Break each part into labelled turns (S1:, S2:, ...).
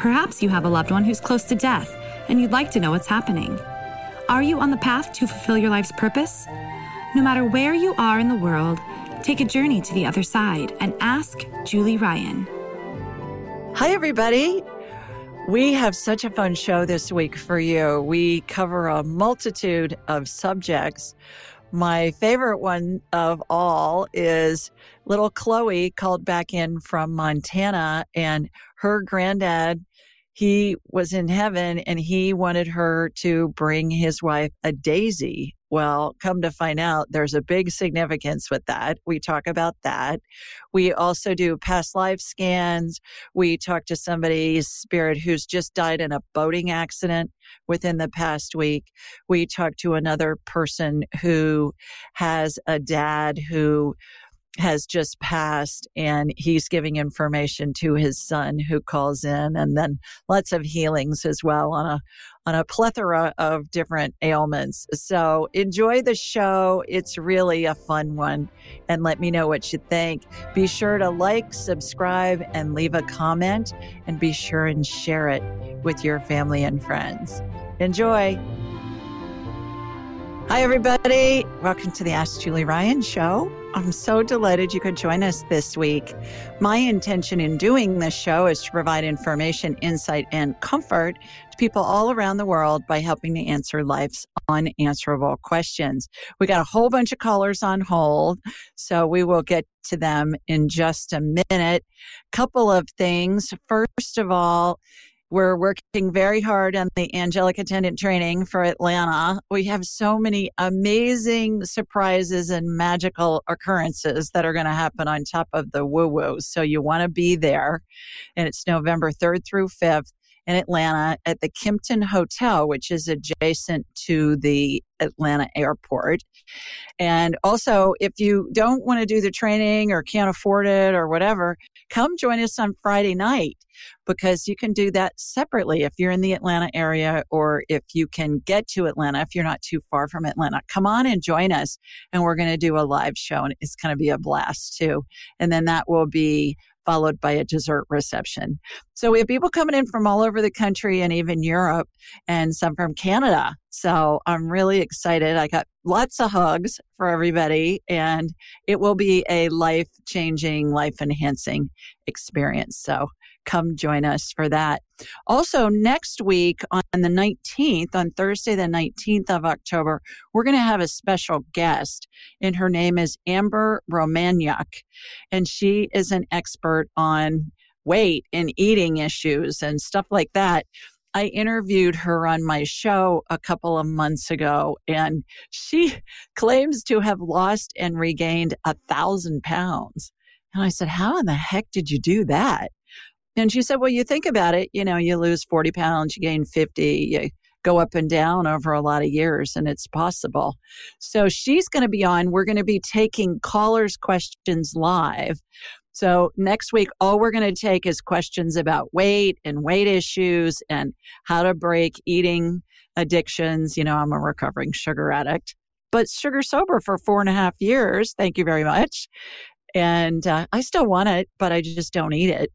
S1: Perhaps you have a loved one who's close to death and you'd like to know what's happening. Are you on the path to fulfill your life's purpose? No matter where you are in the world, take a journey to the other side and ask Julie Ryan.
S2: Hi, everybody. We have such a fun show this week for you. We cover a multitude of subjects. My favorite one of all is little Chloe called back in from Montana, and her granddad he was in heaven and he wanted her to bring his wife a daisy. Well, come to find out, there's a big significance with that. We talk about that. We also do past life scans. We talk to somebody's spirit who's just died in a boating accident within the past week. We talk to another person who has a dad who has just passed and he's giving information to his son who calls in and then lots of healings as well on a on a plethora of different ailments. So enjoy the show. It's really a fun one and let me know what you think. Be sure to like, subscribe and leave a comment and be sure and share it with your family and friends. Enjoy. Hi, everybody. Welcome to the Ask Julie Ryan show. I'm so delighted you could join us this week. My intention in doing this show is to provide information, insight, and comfort to people all around the world by helping to answer life's unanswerable questions. We got a whole bunch of callers on hold, so we will get to them in just a minute. Couple of things. First of all, we're working very hard on the angelic attendant training for Atlanta. We have so many amazing surprises and magical occurrences that are going to happen on top of the woo woo. So you want to be there. And it's November 3rd through 5th in Atlanta at the Kimpton Hotel, which is adjacent to the Atlanta airport. And also, if you don't want to do the training or can't afford it or whatever, come join us on Friday night because you can do that separately if you're in the Atlanta area or if you can get to Atlanta, if you're not too far from Atlanta. Come on and join us, and we're going to do a live show, and it's going to be a blast too. And then that will be followed by a dessert reception. So we have people coming in from all over the country and even Europe and some from Canada. So I'm really excited. I got lots of hugs for everybody and it will be a life changing, life enhancing experience. So come join us for that. Also, next week on the 19th, on Thursday, the 19th of October, we're going to have a special guest, and her name is Amber Romaniuk. And she is an expert on weight and eating issues and stuff like that. I interviewed her on my show a couple of months ago, and she claims to have lost and regained a thousand pounds. And I said, How in the heck did you do that? And she said, Well, you think about it, you know, you lose 40 pounds, you gain 50, you go up and down over a lot of years, and it's possible. So she's going to be on. We're going to be taking callers' questions live. So next week, all we're going to take is questions about weight and weight issues and how to break eating addictions. You know, I'm a recovering sugar addict, but sugar sober for four and a half years. Thank you very much. And uh, I still want it, but I just don't eat it.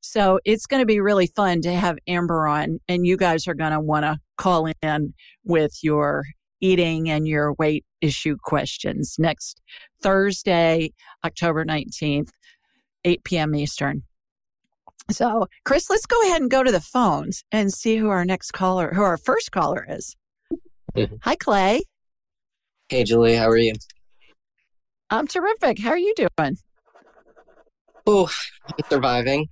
S2: So it's going to be really fun to have Amber on, and you guys are going to want to call in with your eating and your weight issue questions next Thursday, October 19th, 8 p.m. Eastern. So, Chris, let's go ahead and go to the phones and see who our next caller, who our first caller is. Mm-hmm. Hi, Clay.
S3: Hey, Julie. How are you?
S2: I'm terrific. How are you doing?
S3: Oh, I'm surviving.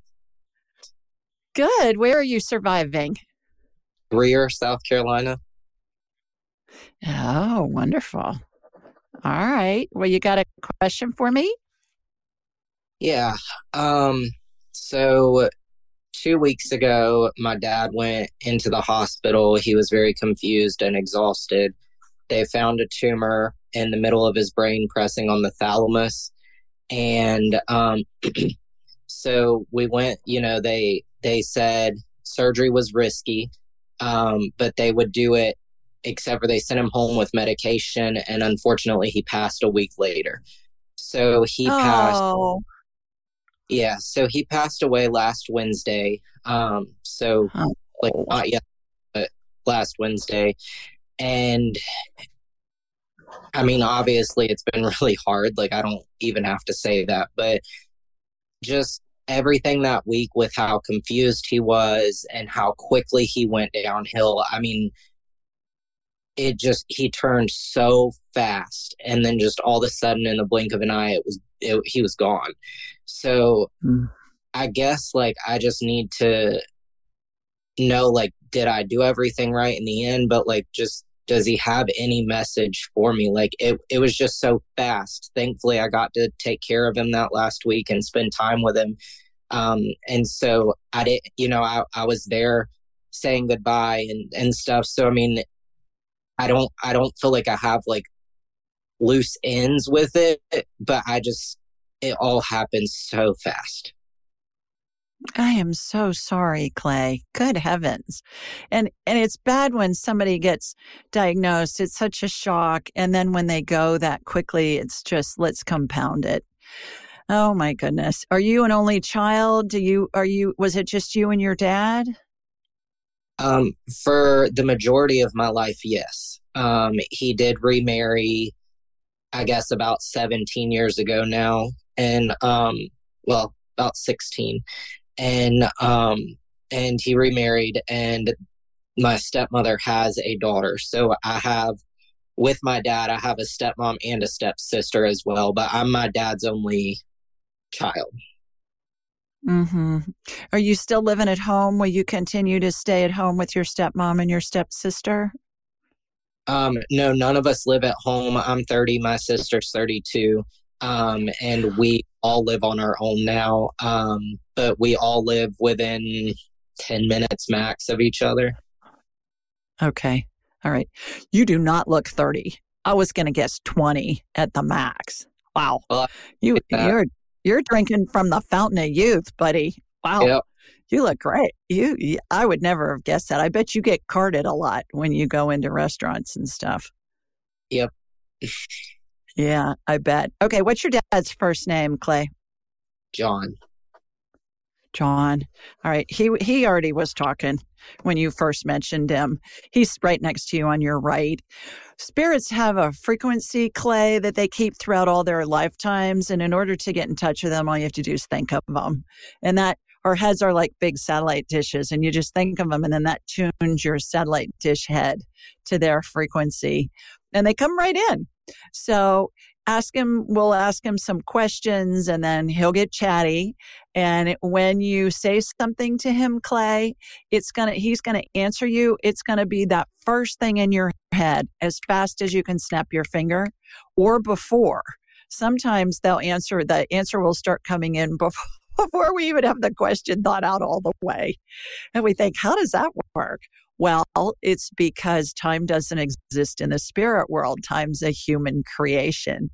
S2: Good. Where are you surviving?
S3: Greer, South Carolina.
S2: Oh, wonderful. All right. Well, you got a question for me?
S3: Yeah. Um, so two weeks ago, my dad went into the hospital. He was very confused and exhausted. They found a tumor in the middle of his brain pressing on the thalamus. And um, so we went, you know, they they said surgery was risky, um, but they would do it except for they sent him home with medication and unfortunately he passed a week later. So he oh. passed yeah, so he passed away last Wednesday. Um, so oh. like not yet, but last Wednesday, and I mean, obviously, it's been really hard. Like I don't even have to say that, but just everything that week with how confused he was and how quickly he went downhill. I mean, it just he turned so fast and then just all of a sudden in the blink of an eye it was it, he was gone so mm. i guess like i just need to know like did i do everything right in the end but like just does he have any message for me? Like it, it was just so fast. Thankfully i got to take care of him that last week and spend time with him. Um and so i did you know i, I was there saying goodbye and and stuff. So i mean I don't I don't feel like I have like loose ends with it, but I just it all happens so fast.
S2: I am so sorry, Clay. Good heavens. And and it's bad when somebody gets diagnosed. It's such a shock and then when they go that quickly, it's just let's compound it. Oh my goodness. Are you an only child? Do you are you was it just you and your dad?
S3: Um, for the majority of my life, yes. Um, he did remarry, I guess, about 17 years ago now. And, um, well, about 16. And, um, and he remarried, and my stepmother has a daughter. So I have, with my dad, I have a stepmom and a stepsister as well, but I'm my dad's only child.
S2: Mm-hmm. Are you still living at home? Will you continue to stay at home with your stepmom and your stepsister?
S3: Um, no, none of us live at home. I'm 30, my sister's 32. Um, and we all live on our own now. Um, but we all live within 10 minutes max of each other.
S2: Okay. All right. You do not look 30. I was going to guess 20 at the max. Wow. Well, you you're you're drinking from the fountain of youth, buddy. Wow. Yep. You look great. You, you, I would never have guessed that. I bet you get carded a lot when you go into restaurants and stuff.
S3: Yep.
S2: yeah, I bet. Okay, what's your dad's first name, Clay?
S3: John.
S2: John. All right. He he already was talking when you first mentioned him. He's right next to you on your right. Spirits have a frequency, Clay, that they keep throughout all their lifetimes. And in order to get in touch with them, all you have to do is think of them. And that our heads are like big satellite dishes, and you just think of them, and then that tunes your satellite dish head to their frequency. And they come right in. So ask him, we'll ask him some questions and then he'll get chatty. And when you say something to him, Clay, it's going to, he's going to answer you. It's going to be that first thing in your head as fast as you can snap your finger or before. Sometimes they'll answer, the answer will start coming in before before we even have the question thought out all the way. And we think, how does that work? Well, it's because time doesn't exist in the spirit world. Time's a human creation.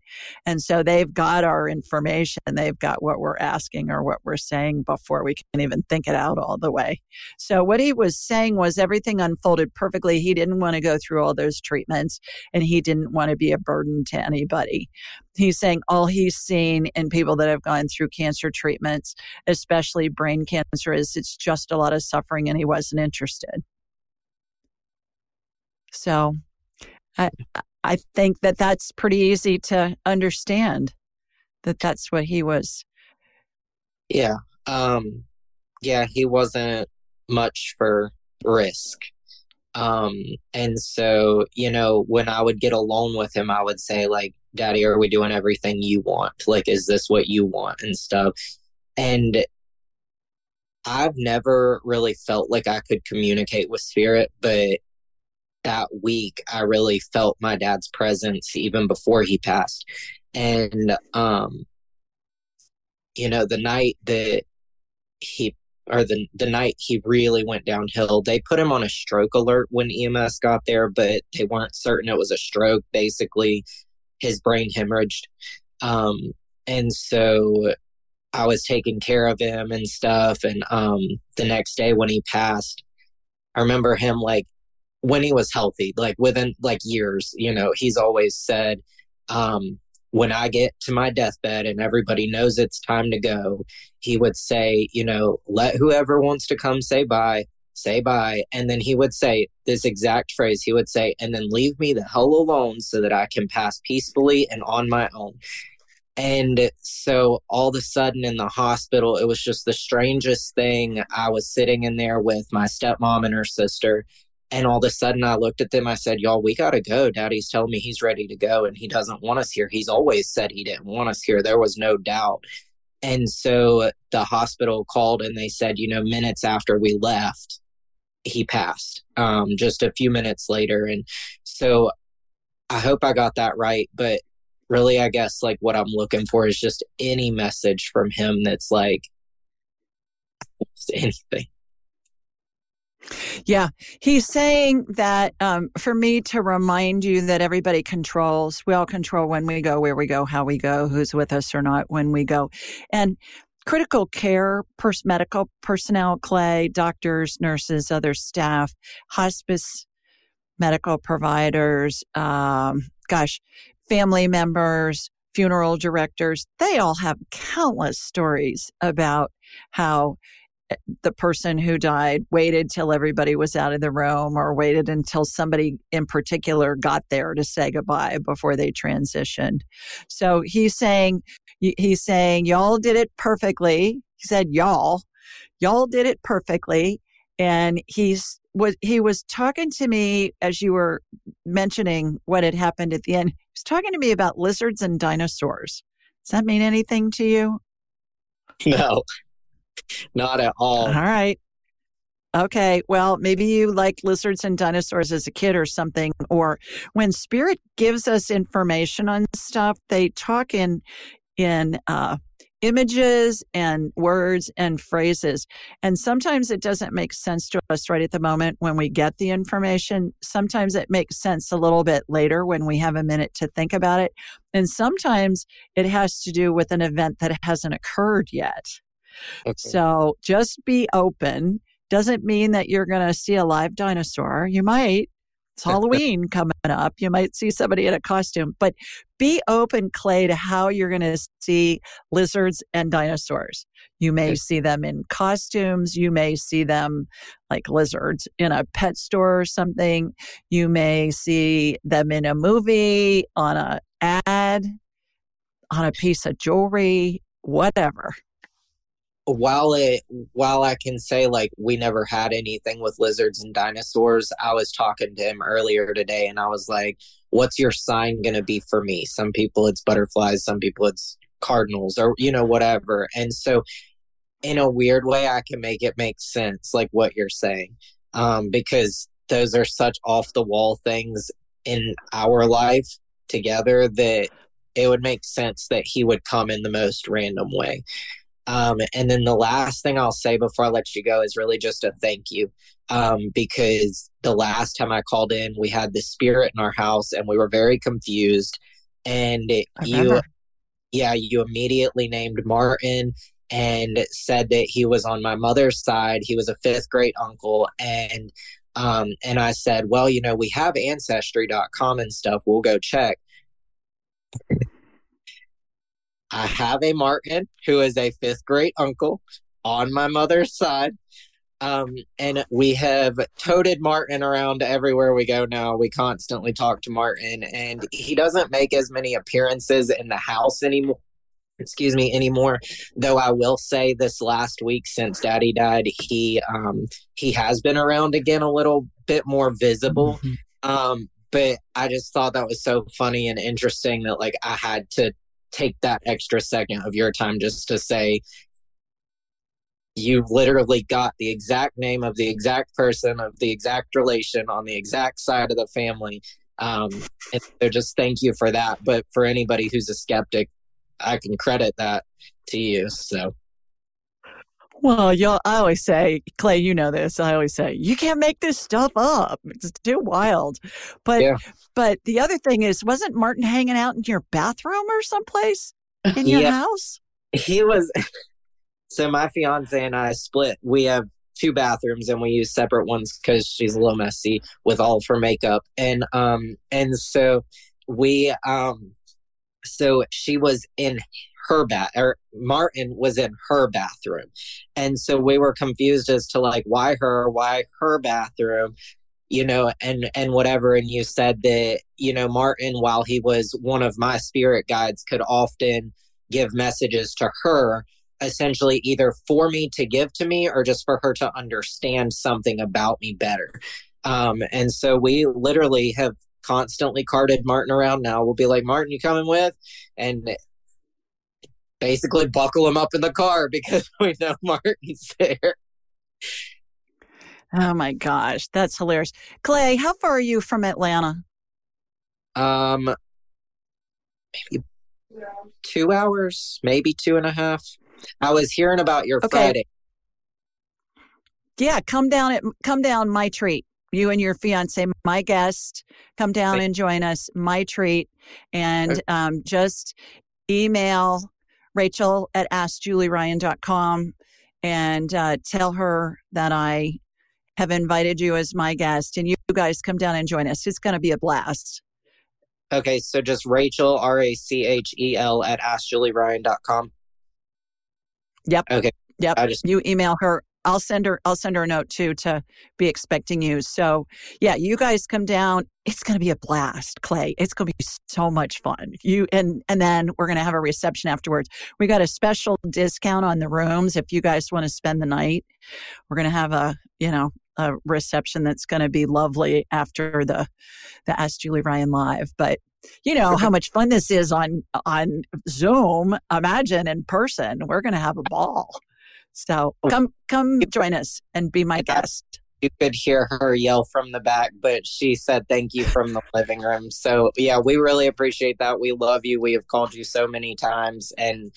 S2: And so they've got our information. They've got what we're asking or what we're saying before we can even think it out all the way. So what he was saying was everything unfolded perfectly. He didn't want to go through all those treatments and he didn't want to be a burden to anybody. He's saying all he's seen in people that have gone through cancer treatments, especially brain cancer, is it's just a lot of suffering and he wasn't interested. So I, I think that that's pretty easy to understand that that's what he was.
S3: Yeah. Um, yeah, he wasn't much for risk. Um, and so, you know, when I would get alone with him, I would say, like, Daddy, are we doing everything you want? Like, is this what you want? And stuff. And I've never really felt like I could communicate with spirit, but that week, I really felt my dad's presence even before he passed. And, um, you know, the night that he or the the night he really went downhill. They put him on a stroke alert when EMS got there, but they weren't certain it was a stroke. Basically, his brain hemorrhaged, um, and so I was taking care of him and stuff. And um, the next day when he passed, I remember him like when he was healthy, like within like years. You know, he's always said. Um, when I get to my deathbed and everybody knows it's time to go, he would say, you know, let whoever wants to come say bye, say bye. And then he would say this exact phrase. He would say, and then leave me the hell alone so that I can pass peacefully and on my own. And so all of a sudden in the hospital, it was just the strangest thing. I was sitting in there with my stepmom and her sister, and all of a sudden, I looked at them. I said, Y'all, we got to go. Daddy's telling me he's ready to go and he doesn't want us here. He's always said he didn't want us here. There was no doubt. And so the hospital called and they said, you know, minutes after we left, he passed um, just a few minutes later. And so I hope I got that right. But really, I guess like what I'm looking for is just any message from him that's like anything.
S2: Yeah, he's saying that um, for me to remind you that everybody controls, we all control when we go, where we go, how we go, who's with us or not when we go. And critical care, pers- medical personnel, Clay, doctors, nurses, other staff, hospice medical providers, um, gosh, family members, funeral directors, they all have countless stories about how the person who died waited till everybody was out of the room or waited until somebody in particular got there to say goodbye before they transitioned. So he's saying, he's saying, y'all did it perfectly. He said, y'all, y'all did it perfectly. And he's, was, he was talking to me as you were mentioning what had happened at the end. He was talking to me about lizards and dinosaurs. Does that mean anything to you?
S3: No, Not at all.
S2: All right. Okay, well, maybe you like lizards and dinosaurs as a kid or something. Or when spirit gives us information on stuff, they talk in in uh, images and words and phrases. And sometimes it doesn't make sense to us right at the moment when we get the information. Sometimes it makes sense a little bit later when we have a minute to think about it. And sometimes it has to do with an event that hasn't occurred yet. Okay. So just be open. Doesn't mean that you're going to see a live dinosaur. You might. It's Halloween coming up. You might see somebody in a costume, but be open, Clay, to how you're going to see lizards and dinosaurs. You may okay. see them in costumes. You may see them like lizards in a pet store or something. You may see them in a movie, on a ad, on a piece of jewelry, whatever
S3: while it while I can say like we never had anything with lizards and dinosaurs, I was talking to him earlier today and I was like, What's your sign gonna be for me? Some people it's butterflies, some people it's cardinals or you know, whatever. And so in a weird way I can make it make sense, like what you're saying. Um, because those are such off the wall things in our life together that it would make sense that he would come in the most random way. Um, and then the last thing I'll say before I let you go is really just a thank you. Um, because the last time I called in, we had the spirit in our house and we were very confused. And you, yeah, you immediately named Martin and said that he was on my mother's side. He was a fifth great uncle. And, um, and I said, well, you know, we have ancestry.com and stuff. We'll go check. I have a Martin who is a fifth grade uncle on my mother's side. Um, and we have toted Martin around everywhere we go now. We constantly talk to Martin, and he doesn't make as many appearances in the house anymore. Excuse me, anymore. Though I will say, this last week since Daddy died, he um, he has been around again a little bit more visible. Mm-hmm. Um, but I just thought that was so funny and interesting that like I had to take that extra second of your time just to say you've literally got the exact name of the exact person of the exact relation on the exact side of the family. Um, and so just thank you for that. But for anybody who's a skeptic i can credit that to you. So
S2: Well, y'all, I always say, Clay, you know this. I always say, you can't make this stuff up. It's too wild. But
S3: Yeah.
S2: but the other thing is, wasn't Martin hanging out in your bathroom or someplace in your
S3: Yeah.
S2: house?
S3: he was so my fiance and I split. We have two bathrooms and we use separate ones because she's a little messy with all of her makeup. And um and so we um so she was in her bath or Martin was in her bathroom. And so we were confused as to like why her, why her bathroom, you know, and and whatever. And you said that, you know, Martin, while he was one of my spirit guides, could often give messages to her essentially either for me to give to me or just for her to understand something about me better um, and so we literally have constantly carted martin around now we'll be like martin you coming with and basically buckle him up in the car because we know martin's there
S2: Oh my gosh, that's hilarious. Clay, how far are you from Atlanta?
S3: um maybe two hours maybe two and a half i was hearing about your
S2: Okay.
S3: friday
S2: Yeah, come down at come down my treat. You and your fiance, my guest, come down and join us. My treat, and um, just email Rachel at AskJulieRyan.com and uh, tell her that I have invited you as my guest, and you guys come down and join us. It's going to be a blast.
S3: okay so just rachel r-a-c-h-e-l at askjulieryan.com
S2: Yep.
S3: okay
S2: Yep.
S3: i just
S2: you email her i'll send her i'll send her a note too to be expecting you. So yeah you guys come down. It's going to be a blast clay. It's going to be so much fun. You and and then we're going to have a reception afterwards. We got a special discount on the rooms if you guys want to spend the night. We're going to have a you know a reception that's going to be lovely after the the ask julie ryan live. But you know how much fun this is on on zoom imagine in person. We're going to have a ball so oh. come come join us and be my guest
S3: you could hear her yell from the back, but she said thank you from the living room. So yeah, we really appreciate that. We love you. We have called you so many times and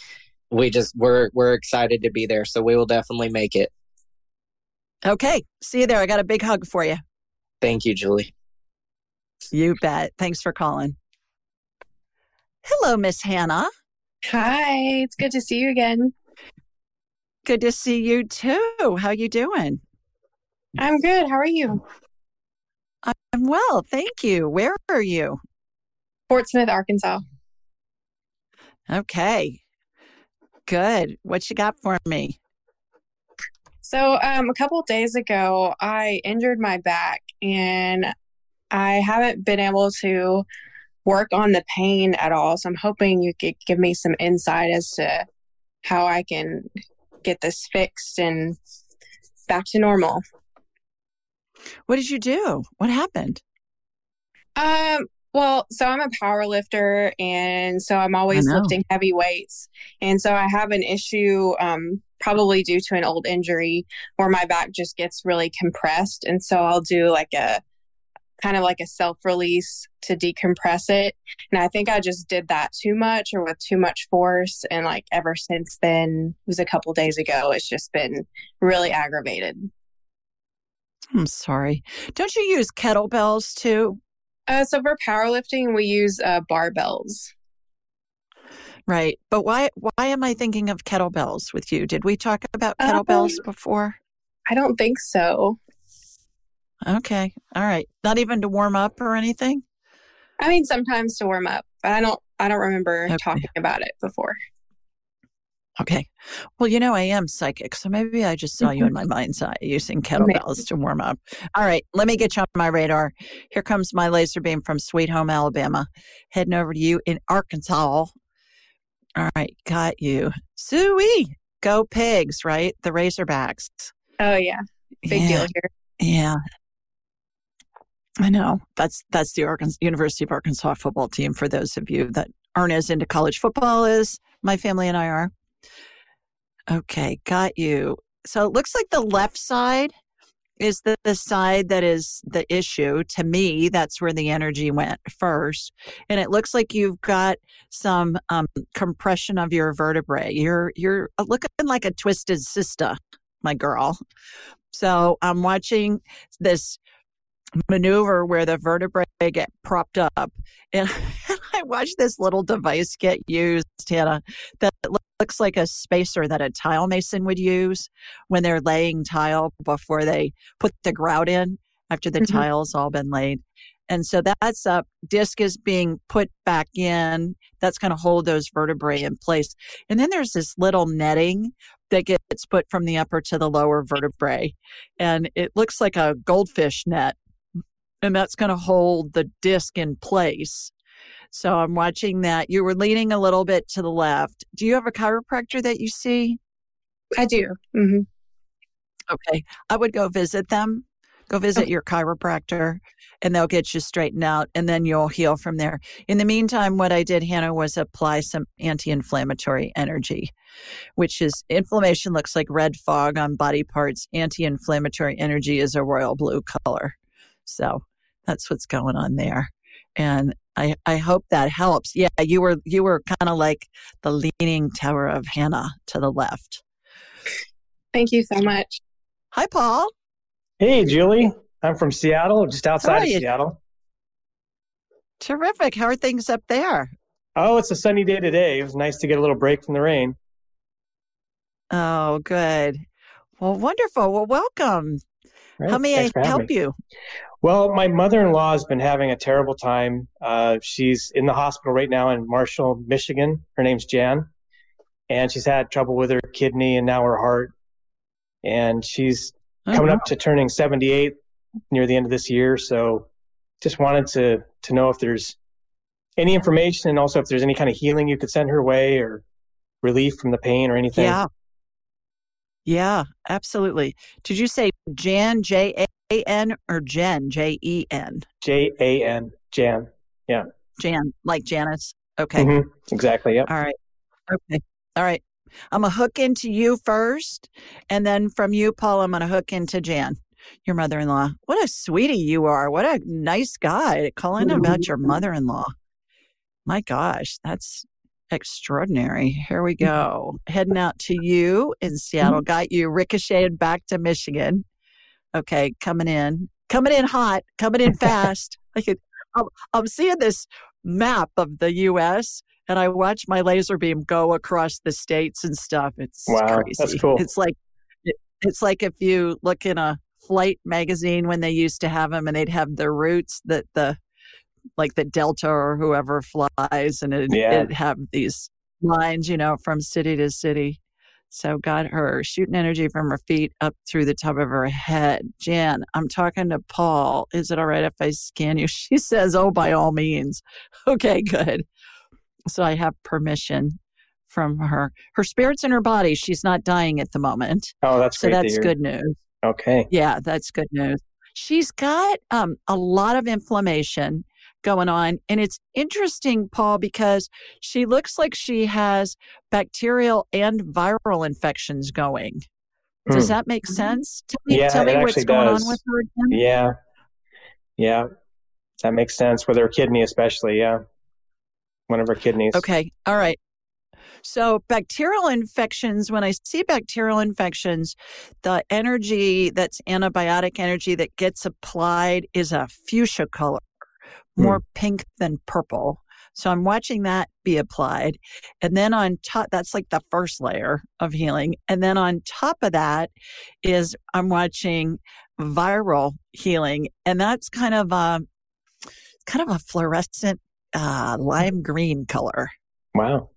S3: we just we're we're excited to be there. So we will definitely make it.
S2: okay see you there i got a big hug for you
S3: Thank you, Julie.
S2: you bet thanks for calling hello miss hannah
S4: Hi, it's good to see you again.
S2: Good to see you too how you doing
S4: I'm good. How are you?
S2: i'm well thank you where are you
S4: Fort Smith, Arkansas.
S2: okay good what you got for me
S4: So, um, a couple days ago, I injured my back and I haven't been able to work on the pain at all. So, I'm hoping you could give me some insight as to how I can get this fixed and back to normal.
S2: what did you do what happened
S4: Um, well, so I'm a power lifter and so I'm always lifting heavy weights. And so I have an issue um probably due to an old injury where my back just gets really compressed and so I'll do like a kind of like a self-release to decompress it. And I think I just did that too much or with too much force and like ever since then, it was a couple days ago, it's just been really aggravated.
S2: i'm sorry don't you use kettlebells too
S4: Uh, so for powerlifting, we use uh, barbells.
S2: Right. But why why am I thinking of kettlebells with you? Did we talk about
S4: Um,
S2: kettlebells before?
S4: I don't think so.
S2: Okay. All right. Not even to warm up or anything?
S4: I mean, sometimes to warm up, but I don't. I don't remember
S2: Okay.
S4: talking about it before.
S2: Okay. Well, you know, I am psychic, so maybe I just saw you in mm-hmm. my mind's eye using kettlebells to warm up. All right. Let me get you on my radar. Here comes my laser beam from Sweet Home, Alabama, heading over to you in Arkansas. All right. Got you. Suey. Go pigs, right? The Razorbacks.
S4: Oh yeah, big
S2: Yeah.
S4: deal here.
S2: Yeah. I know. That's that's the Arkansas, University of Arkansas football team for those of you that aren't as into college football as my family and I are. Okay, got you. So it looks like the left side is the, the side that is the issue. To me, that's where the energy went first. And it looks like you've got some um, compression of your vertebrae. You're you're looking like a twisted sister, my girl. So I'm watching this maneuver where the vertebrae get propped up. And, I watch this little device get used, Hannah, that looks like a spacer that a tile mason would use when they're laying tile before they put the grout in after the mm-hmm. tile's all been laid. And so that's up. Disc is being put back in. That's going to hold those vertebrae in place. And then there's this little netting that gets put from the upper to the lower vertebrae. And it looks like a goldfish net. And that's going to hold the disc in place. So I'm watching that. You were leaning a little bit to the left. Do you have a chiropractor that you see?
S4: I do. Mm-hmm.
S2: Okay. I would go visit them. Go visit okay. your chiropractor and they'll get you straightened out and then you'll heal from there. In the meantime, what I did, Hannah, was apply some anti inflammatory energy, which is inflammation looks like red fog on body parts. Anti inflammatory energy is a royal blue color. So that's what's going on there. And I, I hope that helps. Yeah, you were you were kind of like the leaning tower of Hannah to the left.
S4: Thank you so much.
S2: Hi, Paul.
S5: Hey, Julie. I'm from Seattle, just outside of Seattle.
S2: Terrific. How are things up there?
S5: Oh, it's a sunny day today. It was nice to get a little break from the rain.
S2: Oh, good. Well, wonderful. Well, welcome. Right. How may Thanks I help you?
S5: Well, my mother in law has been having a terrible time. Uh, she's in the hospital right now in Marshall, Michigan. Her name's Jan. And she's had trouble with her kidney and now her heart. And she's oh, coming up to turning 78 near the end of this year. So just wanted to, to know if there's any information and also if there's any kind of healing you could send her way or relief from the pain or anything.
S2: Yeah. Yeah, absolutely. Did you say Jan, J A a N or Jen? J E N.
S5: J A N. Jan. Yeah.
S2: Jan, like Janice. Okay.
S5: Mm-hmm. Exactly. Yep.
S2: All right. Okay. All right. I'm going to hook into you first. And then from you, Paul, I'm going to hook into Jan, your mother in law. What a sweetie you are. What a nice guy calling about your mother in law. My gosh, that's extraordinary. Here we go. Heading out to you in Seattle. Got you ricocheted back to Michigan. Okay, coming in, coming in hot, coming in fast. I could, I'm, I'm seeing this map of the U.S. and I watch my laser beam go across the states and stuff. It's
S5: wow,
S2: crazy.
S5: That's cool.
S2: It's like it, it's like if you look in a flight magazine when they used to have them and they'd have the routes that the like the Delta or whoever flies and it, yeah. it'd have these lines, you know, from city to city. So got her shooting energy from her feet up through the top of her head. Jan, I'm talking to Paul. Is it all right if I scan you? She says, Oh, by all means. Okay, good. So I have permission from her. Her spirit's in her body. She's not dying at the moment.
S5: Oh, that's
S2: so that's good news.
S5: Okay.
S2: Yeah, that's good news. She's got um, a lot of inflammation going on. And it's interesting, Paul, because she looks like she has bacterial and viral infections going. Does hmm. that make mm-hmm. sense? Tell me,
S5: yeah,
S2: tell me what's going
S5: does.
S2: on with her again.
S5: Yeah. Yeah. That makes sense with her kidney, especially. Yeah. One of her kidneys.
S2: Okay. All right. So, bacterial infections, when I see bacterial infections, the energy that's antibiotic energy that gets applied is a fuchsia color more mm. pink than purple. So I'm watching that be applied. And then on top, that's like the first layer of healing. And then on top of that is I'm watching viral healing. And that's kind of a, kind of a fluorescent uh, lime green color.
S5: Wow.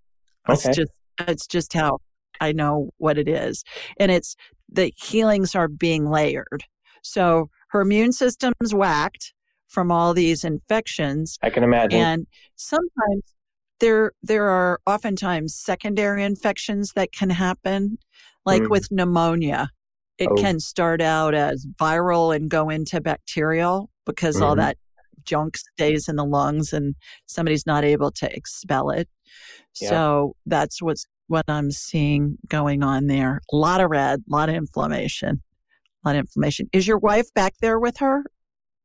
S2: Okay. It's just, it's just how I know what it is. And it's the healings are being layered. So her immune system's whacked from all these infections.
S5: I can imagine.
S2: And sometimes there there are oftentimes secondary infections that can happen, like mm. with pneumonia. It oh. can start out as viral and go into bacterial because mm-hmm. all that junk stays in the lungs and somebody's not able to expel it. Yeah. So that's what's what I'm seeing going on there. A lot of red, a lot of inflammation. a lot of inflammation. Is your wife back there with her?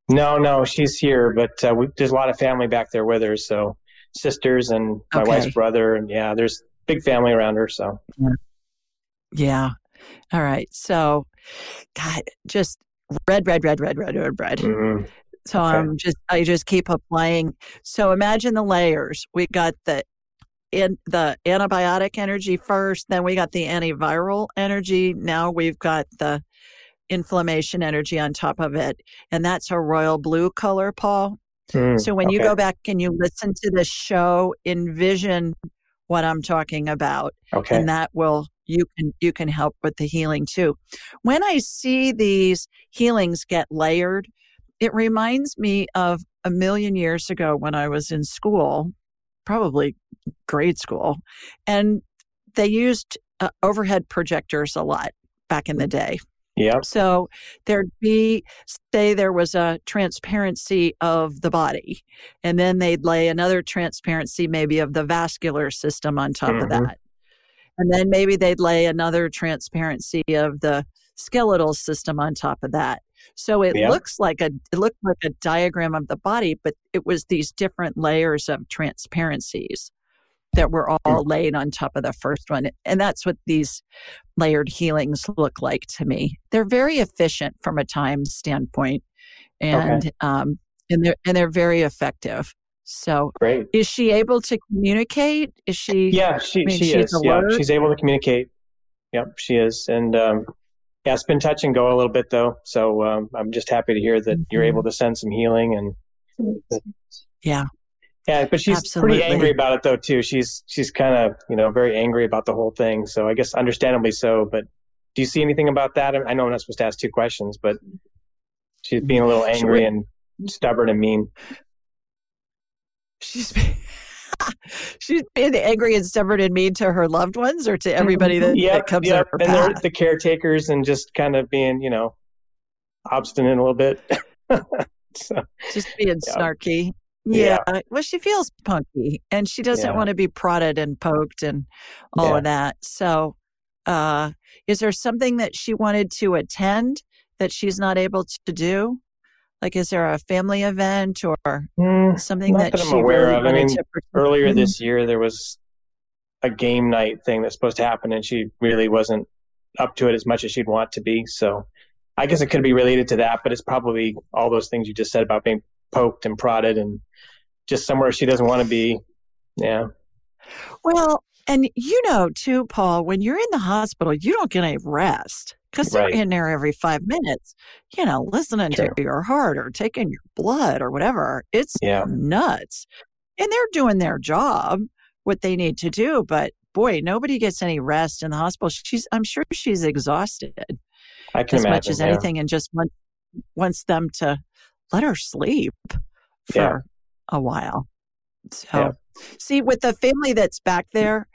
S5: No, no, she's here, but uh, we, there's a lot of family back there with her. So sisters and my
S2: Okay.
S5: wife's brother, and yeah, there's big family around her. So
S2: Yeah. All right. So, God, just red, red, red, red, red, red, red.
S5: mhm.
S2: So
S5: Okay.
S2: I'm just, I just keep applying. So imagine the layers. We got the in the antibiotic energy first, then we got the antiviral energy. Now we've got the inflammation energy on top of it, and that's a royal blue color, Paul.
S5: Mm,
S2: So when you go back and you listen to the show, envision what I'm talking about
S5: okay,
S2: and that will you can you can help with the healing too. When i see these healings get layered it reminds me of a million years ago when i was in school probably grade school and they used uh, overhead projectors a lot back in the day
S5: yep,
S2: so there'd be, say, there was a transparency of the body, and then they'd lay another transparency, maybe of the vascular system on top of
S5: Mhm.
S2: that. And then maybe they'd lay another transparency of the skeletal system on top of that. So it
S5: Yeah.
S2: looks like a it looked like a diagram of the body, but it was these different layers of transparencies that were all laid on top of the first one. And that's what these layered healings look like to me. They're very efficient from a time standpoint, and um, and they're and they're very effective. So,
S5: great.
S2: is she able to communicate? Is she?
S5: Yeah, she
S2: mean,
S5: she is. Yeah, she's able to communicate. Yep, she is, and um, yeah, it's been touch and go a little bit though. So um, I'm just happy to hear that you're
S2: Mhm.
S5: able to send some healing and
S2: Yeah.
S5: Yeah, but she's
S2: Absolutely.
S5: pretty angry about it though too. She's she's kind of you know very angry about the whole thing. So I guess understandably so. But do you see anything about that? I know I'm not supposed to ask two questions, but she's being a little angry and stubborn and mean.
S2: She's been, she's been angry and stubborn and mean to her loved ones or to everybody that, mm-hmm.
S5: Yep,
S2: that comes
S5: yep. and they're the caretakers and just kind of being you know obstinate a little bit. so,
S2: just being
S5: Yeah.
S2: snarky.
S5: Yeah.
S2: Yeah. Well, she feels punky and she doesn't
S5: Yeah.
S2: want to be prodded and poked and all
S5: Yeah.
S2: of that. So, uh, is there something that she wanted to attend that she's not able to do? Like, is there a family event or
S5: hmm,
S2: something that,
S5: that I'm
S2: she
S5: aware
S2: really
S5: of. I mean, earlier this year there was a game night thing that's supposed to happen and she really wasn't up to it as much as she'd want to be so i guess it could be related to that but it's probably all those things you just said about being poked and prodded and just somewhere she doesn't want to be yeah
S2: Well, and you know too, Paul, when you're in the hospital, you don't get any rest because they're in there every five minutes, you know, listening
S5: True.
S2: to your heart or taking your blood or whatever. It's
S5: Yeah.
S2: nuts. And they're doing their job, what they need to do. But boy, nobody gets any rest in the hospital. She's, I'm sure she's exhausted
S5: i can
S2: as
S5: imagine
S2: much as
S5: yeah.
S2: anything and just want, wants them to let her sleep for
S5: Yeah.
S2: A while. So,
S5: Yeah.
S2: see, with the family that's back there,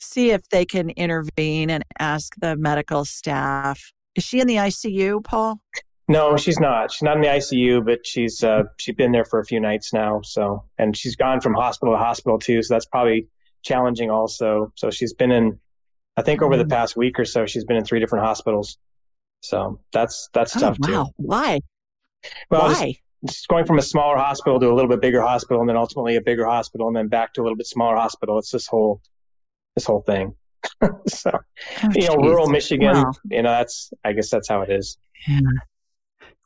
S2: see if they can intervene and ask the medical staff. Is she in the ICU, Paul?
S5: no she's not she's not in the icu but she's uh she's been there for a few nights now so and she's gone from hospital to hospital too so that's probably challenging also so she's been in i think over the
S2: Mm.
S5: past week or so she's been in three different hospitals so that's that's
S2: Oh,
S5: tough
S2: wow.
S5: too
S2: Why?
S5: well
S2: Why?
S5: Just going from a smaller hospital to a little bit bigger hospital and then ultimately a bigger hospital and then back to a little bit smaller hospital it's this whole this whole thing so
S2: Oh,
S5: you know
S2: geez.
S5: rural michigan
S2: Wow.
S5: you know that's i guess that's how it is
S2: Yeah.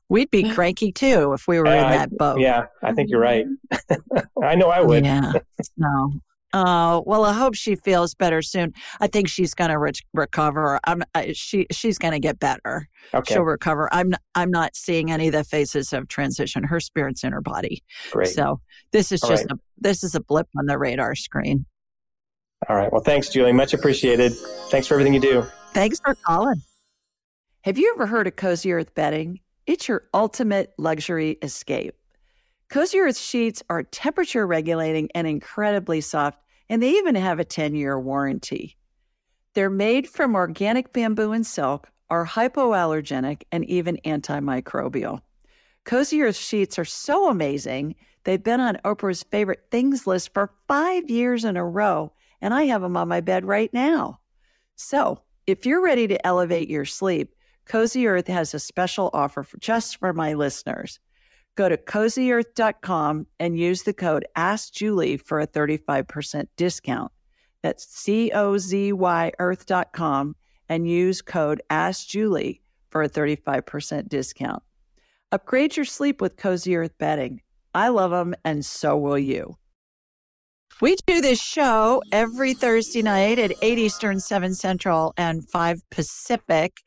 S2: We'd be cranky too if we were in
S5: Uh,
S2: that boat.
S5: yeah i think you're right i know i would
S2: Yeah. No. Oh well, I hope she feels better soon. I think she's going to re- recover. I'm. I, she she's going to get better.
S5: okay
S2: She'll recover. I'm. I'm not seeing any of the phases of transition. Her spirit's in her body.
S5: great
S2: So this is
S5: All
S2: just
S5: right.
S2: a this is a blip on the radar screen.
S5: All right. Well, thanks, Julie. Much appreciated. Thanks for everything you do.
S2: Thanks for calling. Have you ever heard of Cozy Earth bedding? It's your ultimate luxury escape. Cozy Earth sheets are temperature regulating and incredibly soft, and they even have a 10 year warranty. They're made from organic bamboo and silk, are hypoallergenic, and even antimicrobial. Cozy Earth sheets are so amazing, they've been on Oprah's favorite things list for five years in a row, and I have them on my bed right now. So, if you're ready to elevate your sleep, Cozy Earth has a special offer for just for my listeners. Go to cozyearth.com and use the code AskJulie for a 35% discount. That's C O Z Y earth.com and use code AskJulie for a 35% discount. Upgrade your sleep with Cozy Earth bedding. I love them, and so will you. We do this show every Thursday night at 8 Eastern, 7 Central, and 5 Pacific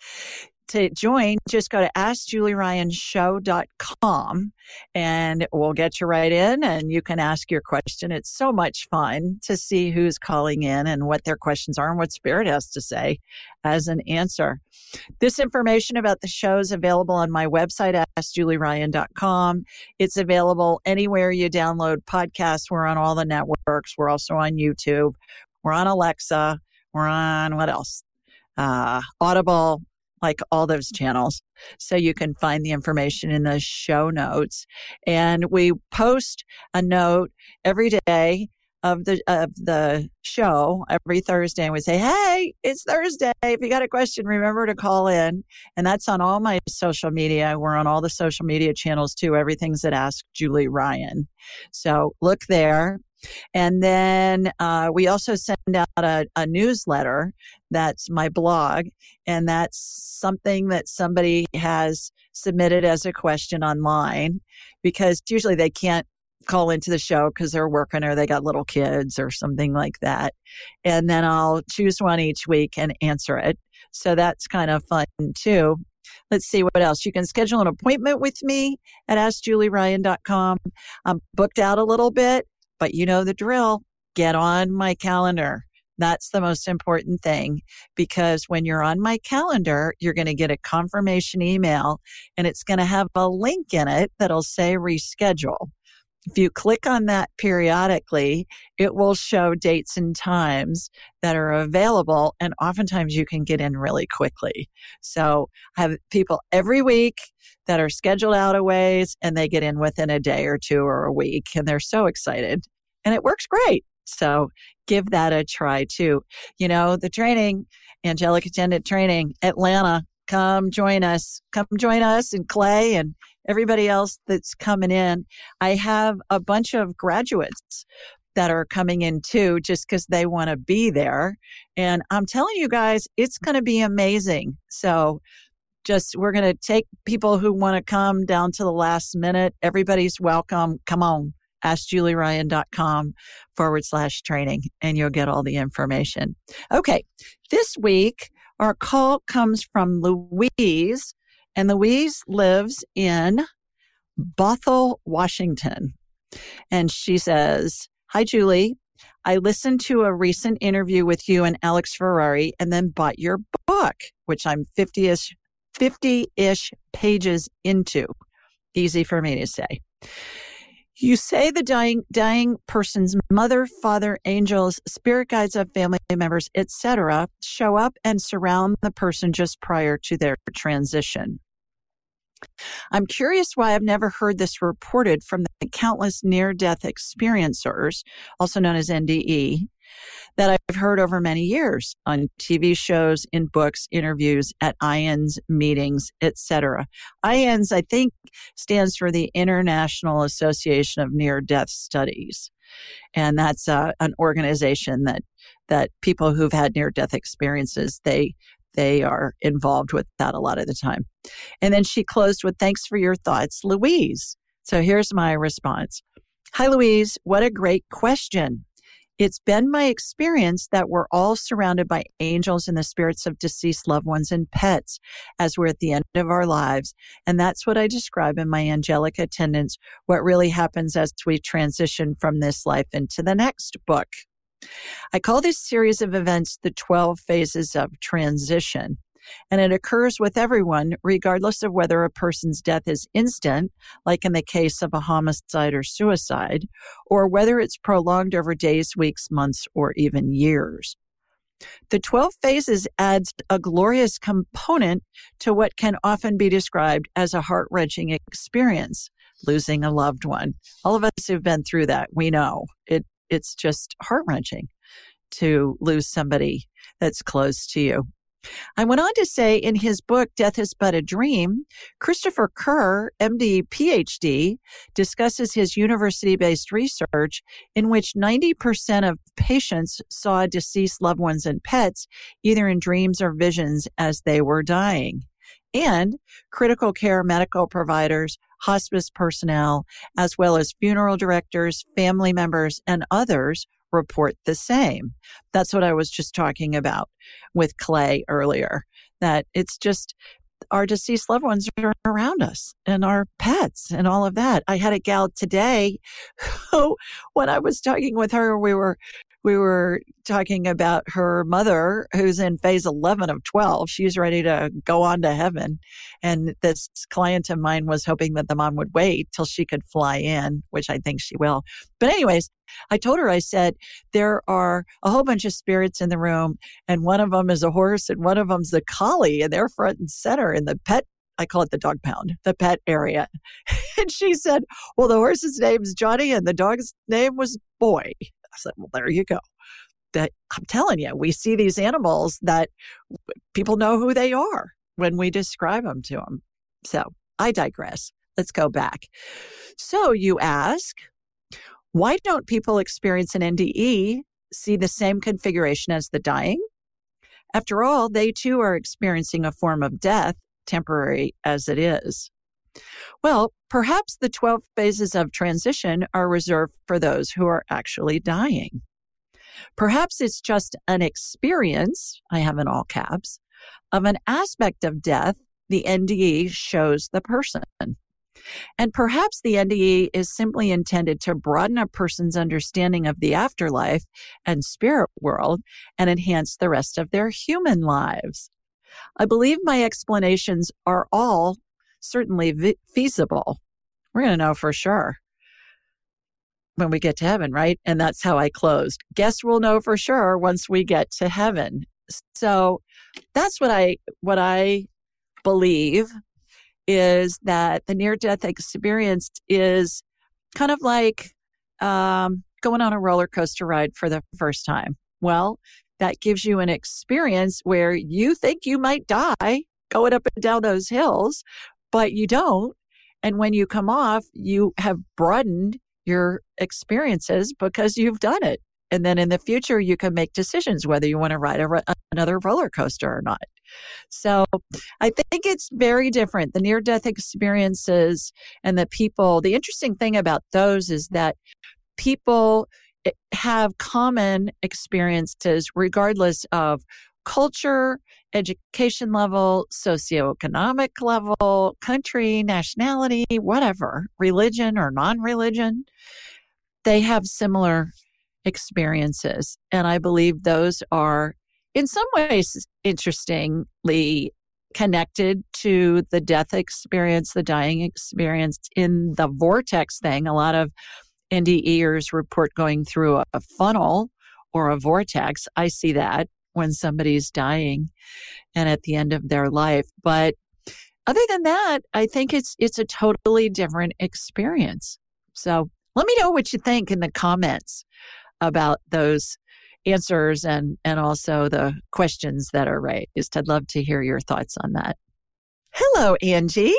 S2: to join, just go to AskJulieRyanShow.com and we'll get you right in and you can ask your question. It's so much fun to see who's calling in and what their questions are and what Spirit has to say as an answer. This information about the show is available on my website, AskJulieRyan.com. It's available anywhere you download podcasts. We're on all the networks. We're also on YouTube. We're on Alexa. We're on what else? Uh, Audible, like all those channels. So you can find the information in the show notes. And we post a note every day of the of the show every Thursday and we say, Hey, it's Thursday. If you got a question, remember to call in. And that's on all my social media. We're on all the social media channels too. Everything's at Ask Julie Ryan. So look there. And then uh, we also send out a, a, newsletter that's my blog, and that's something that somebody has submitted as a question online because usually they can't call into the show because they're working or they got little kids or something like that. And then I'll choose one each week and answer it. So that's kind of fun too. Let's see what else. You can schedule an appointment with me at AskJulieRyan.com. I'm booked out a little bit but you know the drill. Get on my calendar. That's the most important thing because when you're on my calendar, you're going to get a confirmation email and it's going to have a link in it that'll say reschedule. If you click on that periodically, it will show dates and times that are available. And oftentimes you can get in really quickly. So I have people every week that are scheduled out a ways and they get in within a day or two or a week and they're so excited and it works great. So give that a try too. You know, the training, angelic attendant training, Atlanta, come join us. Come join us and Clay and everybody else that's coming in. I have a bunch of graduates that are coming in too, just because they want to be there. And I'm telling you guys, it's going to be amazing. So just we're going to take people who want to come down to the last minute. Everybody's welcome. Come on askjulieryan.com forward slash training, and you'll get all the information. Okay, this week, our call comes from Louise, and Louise lives in Bothell, Washington. And she says, Hi, Julie. I listened to a recent interview with you and Alex Ferrari and then bought your book, which I'm 50 ish 50 ish pages into. Easy for me to say. You say the dying dying person's mother, father, angels, spirit guides of family members, etc., show up and surround the person just prior to their transition. I'm curious why I've never heard this reported from the countless near death experiencers, also known as NDE, that I've heard over many years on TV shows, in books, interviews, at IANDS meetings, etc. IANDS, I think, stands for the International Association of Near Death Studies, and that's uh, an organization that that people who've had near death experiences they they are involved with that a lot of the time. And then she closed with thanks for your thoughts, Louise. So here's my response. Hi, Louise. What a great question. It's been my experience that we're all surrounded by angels and the spirits of deceased loved ones and pets as we're at the end of our lives. And that's what I describe in my angelic attendants, what really happens as we transition from this life into the next book. I call this series of events the 12 phases of transition and it occurs with everyone, regardless of whether a person's death is instant, like in the case of a homicide or suicide, or whether it's prolonged over days, weeks, months, or even years. The 12 phases adds a glorious component to what can often be described as a heart wrenching experience, losing a loved one. All of us who've been through that, we know it, it's just heart wrenching to lose somebody that's close to you. I went on to say in his book, Death is But a Dream, Christopher Kerr, MD, PhD, discusses his university based research in which 90% of patients saw deceased loved ones and pets either in dreams or visions as they were dying. And critical care medical providers, hospice personnel, as well as funeral directors, family members, and others report the same. That's what I was just talking about with Clay earlier, that it's just our deceased loved ones are around us and our pets and all of that. I had a gal today who, when I was talking with her, we were we were talking about her mother who's in phase 11 of 12 she's ready to go on to heaven and this client of mine was hoping that the mom would wait till she could fly in which i think she will but anyways i told her i said there are a whole bunch of spirits in the room and one of them is a horse and one of them's a collie and they're front and center in the pet I call it the dog pound, the pet area. And she said, Well, the horse's name's Johnny and the dog's name was Boy. I said, well, there you go. That I'm telling you, we see these animals that people know who they are when we describe them to them. So I digress. Let's go back. So you ask, why don't people experience an NDE see the same configuration as the dying? After all, they too are experiencing a form of death, temporary as it is. Well, perhaps the 12 phases of transition are reserved for those who are actually dying. Perhaps it's just an experience, I have in all caps, of an aspect of death the NDE shows the person. And perhaps the NDE is simply intended to broaden a person's understanding of the afterlife and spirit world and enhance the rest of their human lives. I believe my explanations are all certainly vi- feasible. We're going to know for sure when we get to heaven, right? And that's how I closed. Guess we'll know for sure once we get to heaven. So that's what I what I believe is that the near death experience is kind of like um, going on a roller coaster ride for the first time. Well, that gives you an experience where you think you might die going up and down those hills, but you don't. And when you come off, you have broadened your experiences because you've done it. And then in the future, you can make decisions whether you want to ride a, another roller coaster or not. So I think it's very different. The near death experiences and the people, the interesting thing about those is that people eh, have common experiences regardless of culture, education level, socioeconomic level, country, nationality, whatever, religion or non religion, they have similar experiences. And I believe those are, in some ways, interestingly connected to the death experience, the dying experience in the vortex thing. A lot of NDEers report going through a, a funnel or a vortex. I see that when somebody's dying and at the end of their life. But other than that, I think it's it's a totally different experience. So let me know what you think in the comments about those answers and and also the questions that are raised. I'd love to hear your thoughts on that. Hello, Angie.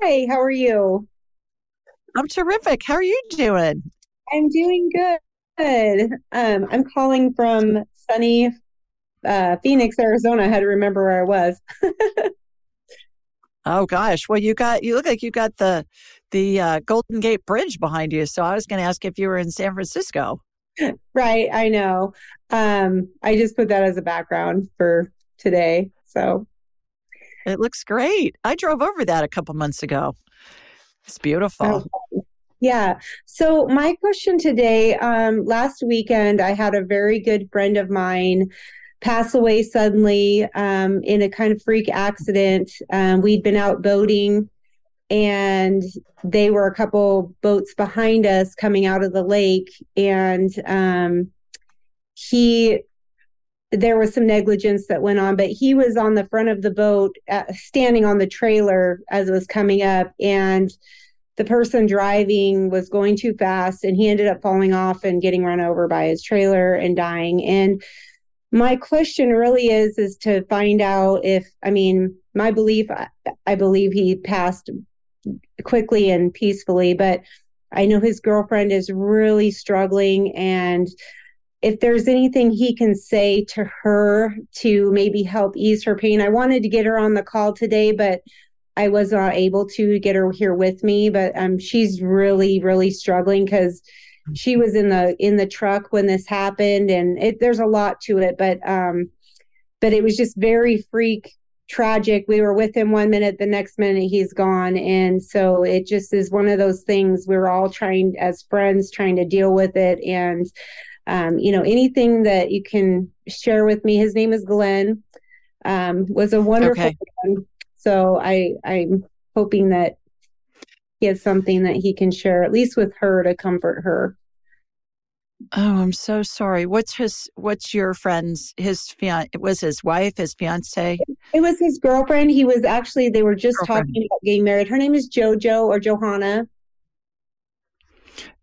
S6: Hi, how are you?
S2: I'm terrific. How are you doing?
S6: I'm doing good. Um, I'm calling from sunny uh, Phoenix, Arizona. I had to remember where I was.
S2: oh gosh, well you got you look like you got the the uh, Golden Gate Bridge behind you. So I was going to ask if you were in San Francisco.
S6: Right, I know. Um, I just put that as a background for today. So
S2: it looks great. I drove over that a couple months ago. It's beautiful.
S6: Oh, yeah. So my question today, um, last weekend I had a very good friend of mine pass away suddenly um, in a kind of freak accident. Um, we'd been out boating and they were a couple boats behind us coming out of the lake. And um, he, there was some negligence that went on, but he was on the front of the boat, uh, standing on the trailer as it was coming up. And the person driving was going too fast and he ended up falling off and getting run over by his trailer and dying. And my question really is is to find out if i mean my belief I, I, believe he passed quickly and peacefully but i know his girlfriend is really struggling and if there's anything he can say to her to maybe help ease her pain i wanted to get her on the call today but i was not able to get her here with me but um she's really really struggling because she was in the in the truck when this happened and it, there's a lot to it but um but it was just very freak tragic we were with him one minute the next minute he's gone and so it just is one of those things we're all trying as friends trying to deal with it and um, you know anything that you can share with me his name is glenn um, was a wonderful okay. so i i'm hoping that he has something that he can share, at least with her to comfort her.
S2: Oh, I'm so sorry. What's his? What's your friend's? His fian? It was his wife, his fiance.
S6: It was his girlfriend. He was actually. They were just girlfriend. talking about getting married. Her name is JoJo or Johanna.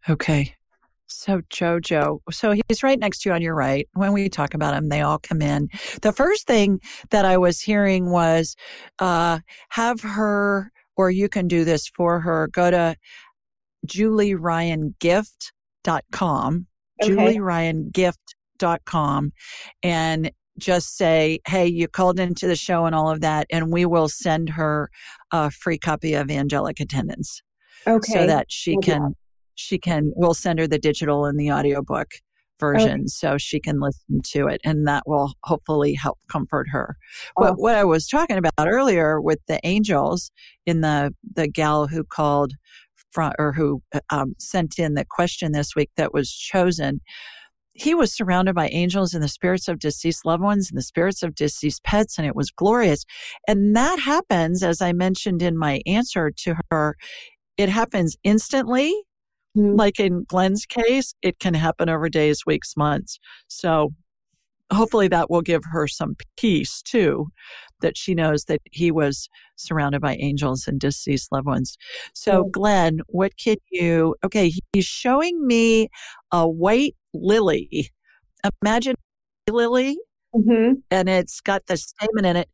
S2: Okay. So Jojo, so he's right next to you on your right. When we talk about him, they all come in. The first thing that I was hearing was, uh, have her or you can do this for her. Go to julieryangift.com, okay. julieryangift.com, and just say, hey, you called into the show and all of that, and we will send her a free copy of Angelic Attendants.
S6: Okay.
S2: So that she okay. can, she can, we'll send her the digital and the audiobook version okay. so she can listen to it and that will hopefully help comfort her. What what I was talking about earlier with the angels in the the gal who called from or who uh, um, sent in the question this week that was chosen he was surrounded by angels and the spirits of deceased loved ones and the spirits of deceased pets, and it was glorious. And that happens, as I mentioned in my answer to her, it happens instantly Mm-hmm. Like in Glenn's case, it can happen over days, weeks, months. So hopefully that will give her some peace too, that she knows that he was surrounded by angels and deceased loved ones. So, Glenn, what can you? Okay, he's showing me a white lily. Imagine a lily, mm-hmm. and it's got the stamen in it.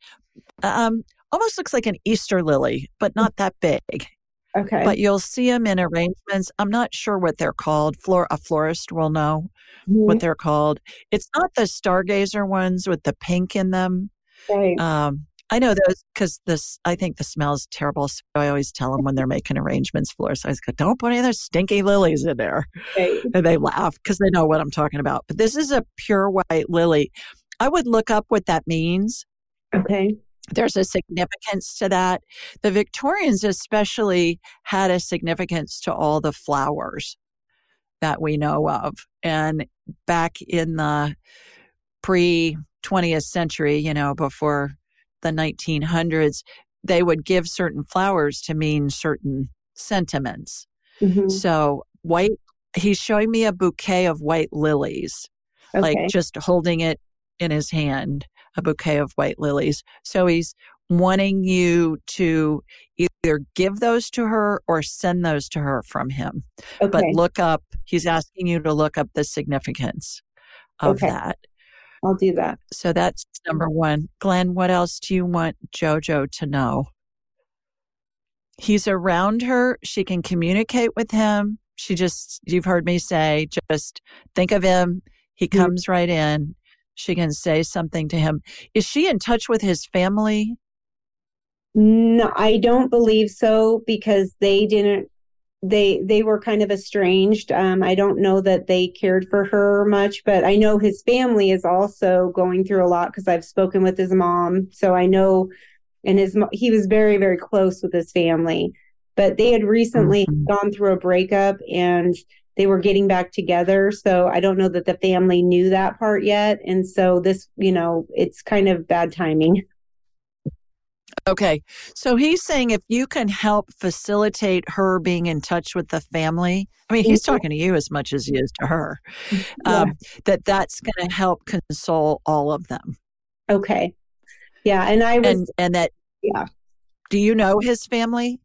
S2: Um, almost looks like an Easter lily, but not that big.
S6: Okay.
S2: But you'll see them in arrangements. I'm not sure what they're called. Flor- a florist will know mm-hmm. what they're called. It's not the stargazer ones with the pink in them.
S6: Right.
S2: Um, I know those because this. I think the smell is terrible. So I always tell them when they're making arrangements, florists, I go, "Don't put any of those stinky lilies in there," right. and they laugh because they know what I'm talking about. But this is a pure white lily. I would look up what that means.
S6: Okay
S2: there's a significance to that. The Victorians, especially, had a significance to all the flowers that we know of. And back in the pre 20th century, you know, before the 1900s, they would give certain flowers to mean certain sentiments. Mm-hmm. So, white, he's showing me a bouquet of white lilies, okay. like just holding it in his hand a bouquet of white lilies. So he's wanting you to either give those to her or send those to her from him. Okay. But look up, he's asking you to look up the significance of okay. that.
S6: I'll do that.
S2: So that's number one. Glenn, what else do you want JoJo to know? He's around her. She can communicate with him. She just, you've heard me say, just think of him. He mm-hmm. comes right in she can say something to him. Is she in touch with his family?
S6: No, I don't believe so because they didn't they they were kind of estranged. Um, I don't know that they cared for her much, but I know his family is also going through a lot because I've spoken with his mom, so I know. And his he was very very close with his family, but they had recently mm-hmm. gone through a breakup, and they were getting back together. So I don't know that the family knew that part yet. And so this, you know, it's kind of bad timing.
S2: Okay. So he's saying if you can help facilitate her being in touch with the family, I mean, he's talking to you as much as he is to her, yeah. um, that that's going to help console all of them.
S6: Okay. Yeah. And I was.
S2: And, and that.
S6: Yeah.
S2: Do you know his family?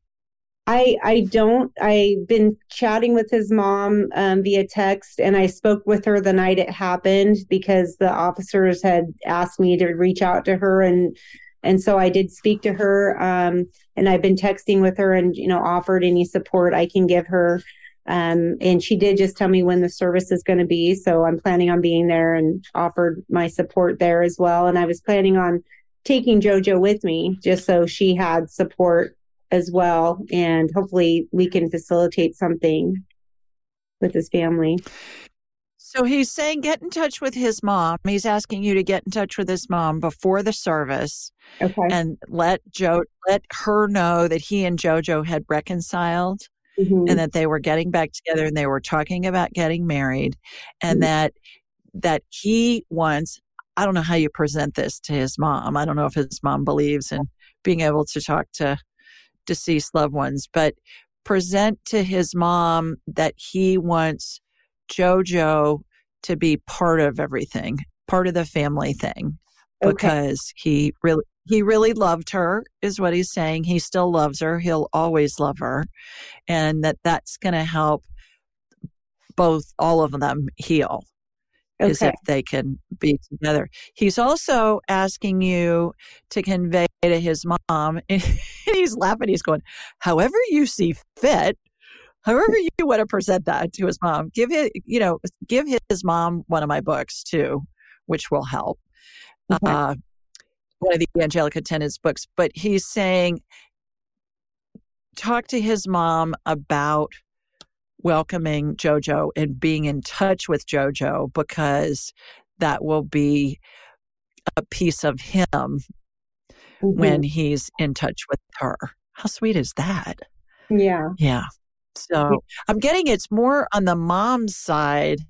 S6: I I don't. I've been chatting with his mom um, via text, and I spoke with her the night it happened because the officers had asked me to reach out to her, and and so I did speak to her. Um, and I've been texting with her, and you know, offered any support I can give her. Um, and she did just tell me when the service is going to be, so I'm planning on being there and offered my support there as well. And I was planning on taking JoJo with me just so she had support as well. And hopefully we can facilitate something with his family.
S2: So he's saying get in touch with his mom. He's asking you to get in touch with his mom before the service.
S6: Okay.
S2: And let Joe let her know that he and Jojo had reconciled mm-hmm. and that they were getting back together and they were talking about getting married and mm-hmm. that that he wants I don't know how you present this to his mom. I don't know if his mom believes in being able to talk to deceased loved ones, but present to his mom that he wants JoJo to be part of everything, part of the family thing, because okay. he really he really loved her is what he's saying. He still loves her. He'll always love her and that that's going to help both all of them heal okay. is if they can be together. He's also asking you to convey to his mom, and he's laughing. He's going, however you see fit, however you want to present that to his mom. Give it, you know, give his mom one of my books too, which will help. Okay. Uh, one of the Angelic Attendants books, but he's saying, talk to his mom about welcoming JoJo and being in touch with JoJo because that will be a piece of him mm-hmm. when he's in touch with her. How sweet is that?
S6: Yeah.
S2: Yeah. So I'm getting it's more on the mom's side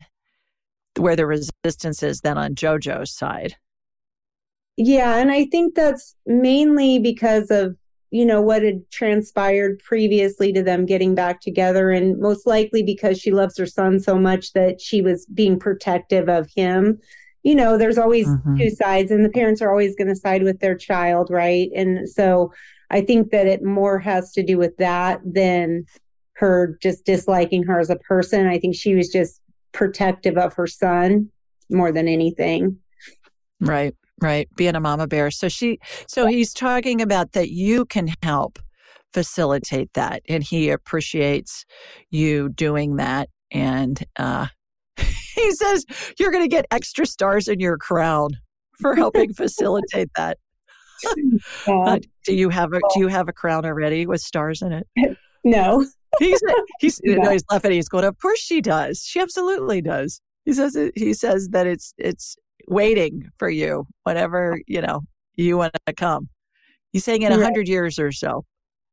S2: where the resistance is than on JoJo's side.
S6: Yeah. And I think that's mainly because of you know what had transpired previously to them getting back together and most likely because she loves her son so much that she was being protective of him. You know there's always mm-hmm. two sides and the parents are always going to side with their child right? And so i think that it more has to do with that than her just disliking her as a person. I think she was just protective of her son more than anything.
S2: Right right being a mama bear. So she so he's talking about that you can help facilitate that and he appreciates you doing that and uh he says you're going to get extra stars in your crown for helping facilitate that. Uh, do you have a do you have a crown already with stars in it?
S6: No.
S2: He's he's no, he's laughing he's going of course she does she absolutely does. He says it, he says that it's it's waiting for you whenever, you know, you want to come. He's saying in a hundred years or so.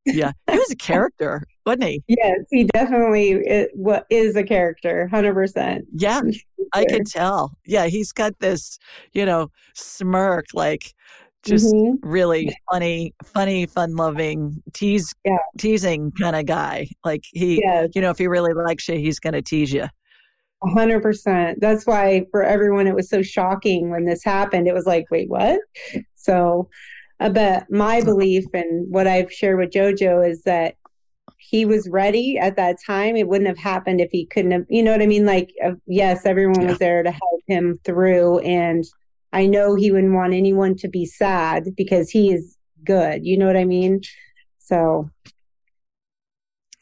S2: Yeah. He was a character, wasn't he?
S6: Yes, he definitely is, is a character, 100%.
S2: Yeah, I can tell. Yeah, he's got this, you know, smirk, like just mm-hmm. really funny, funny, fun loving, tease, yeah. teasing kind of guy. Like he, yes. you know, if he really likes you, he's going to tease you
S6: hundred percent. That's why for everyone it was so shocking when this happened. It was like, wait, what? So, uh, but my belief and what I've shared with JoJo is that he was ready at that time. It wouldn't have happened if he couldn't have. You know what I mean? Like, uh, yes, everyone yeah. was there to help him through, and I know he wouldn't want anyone to be sad because he is good. You know what I mean? So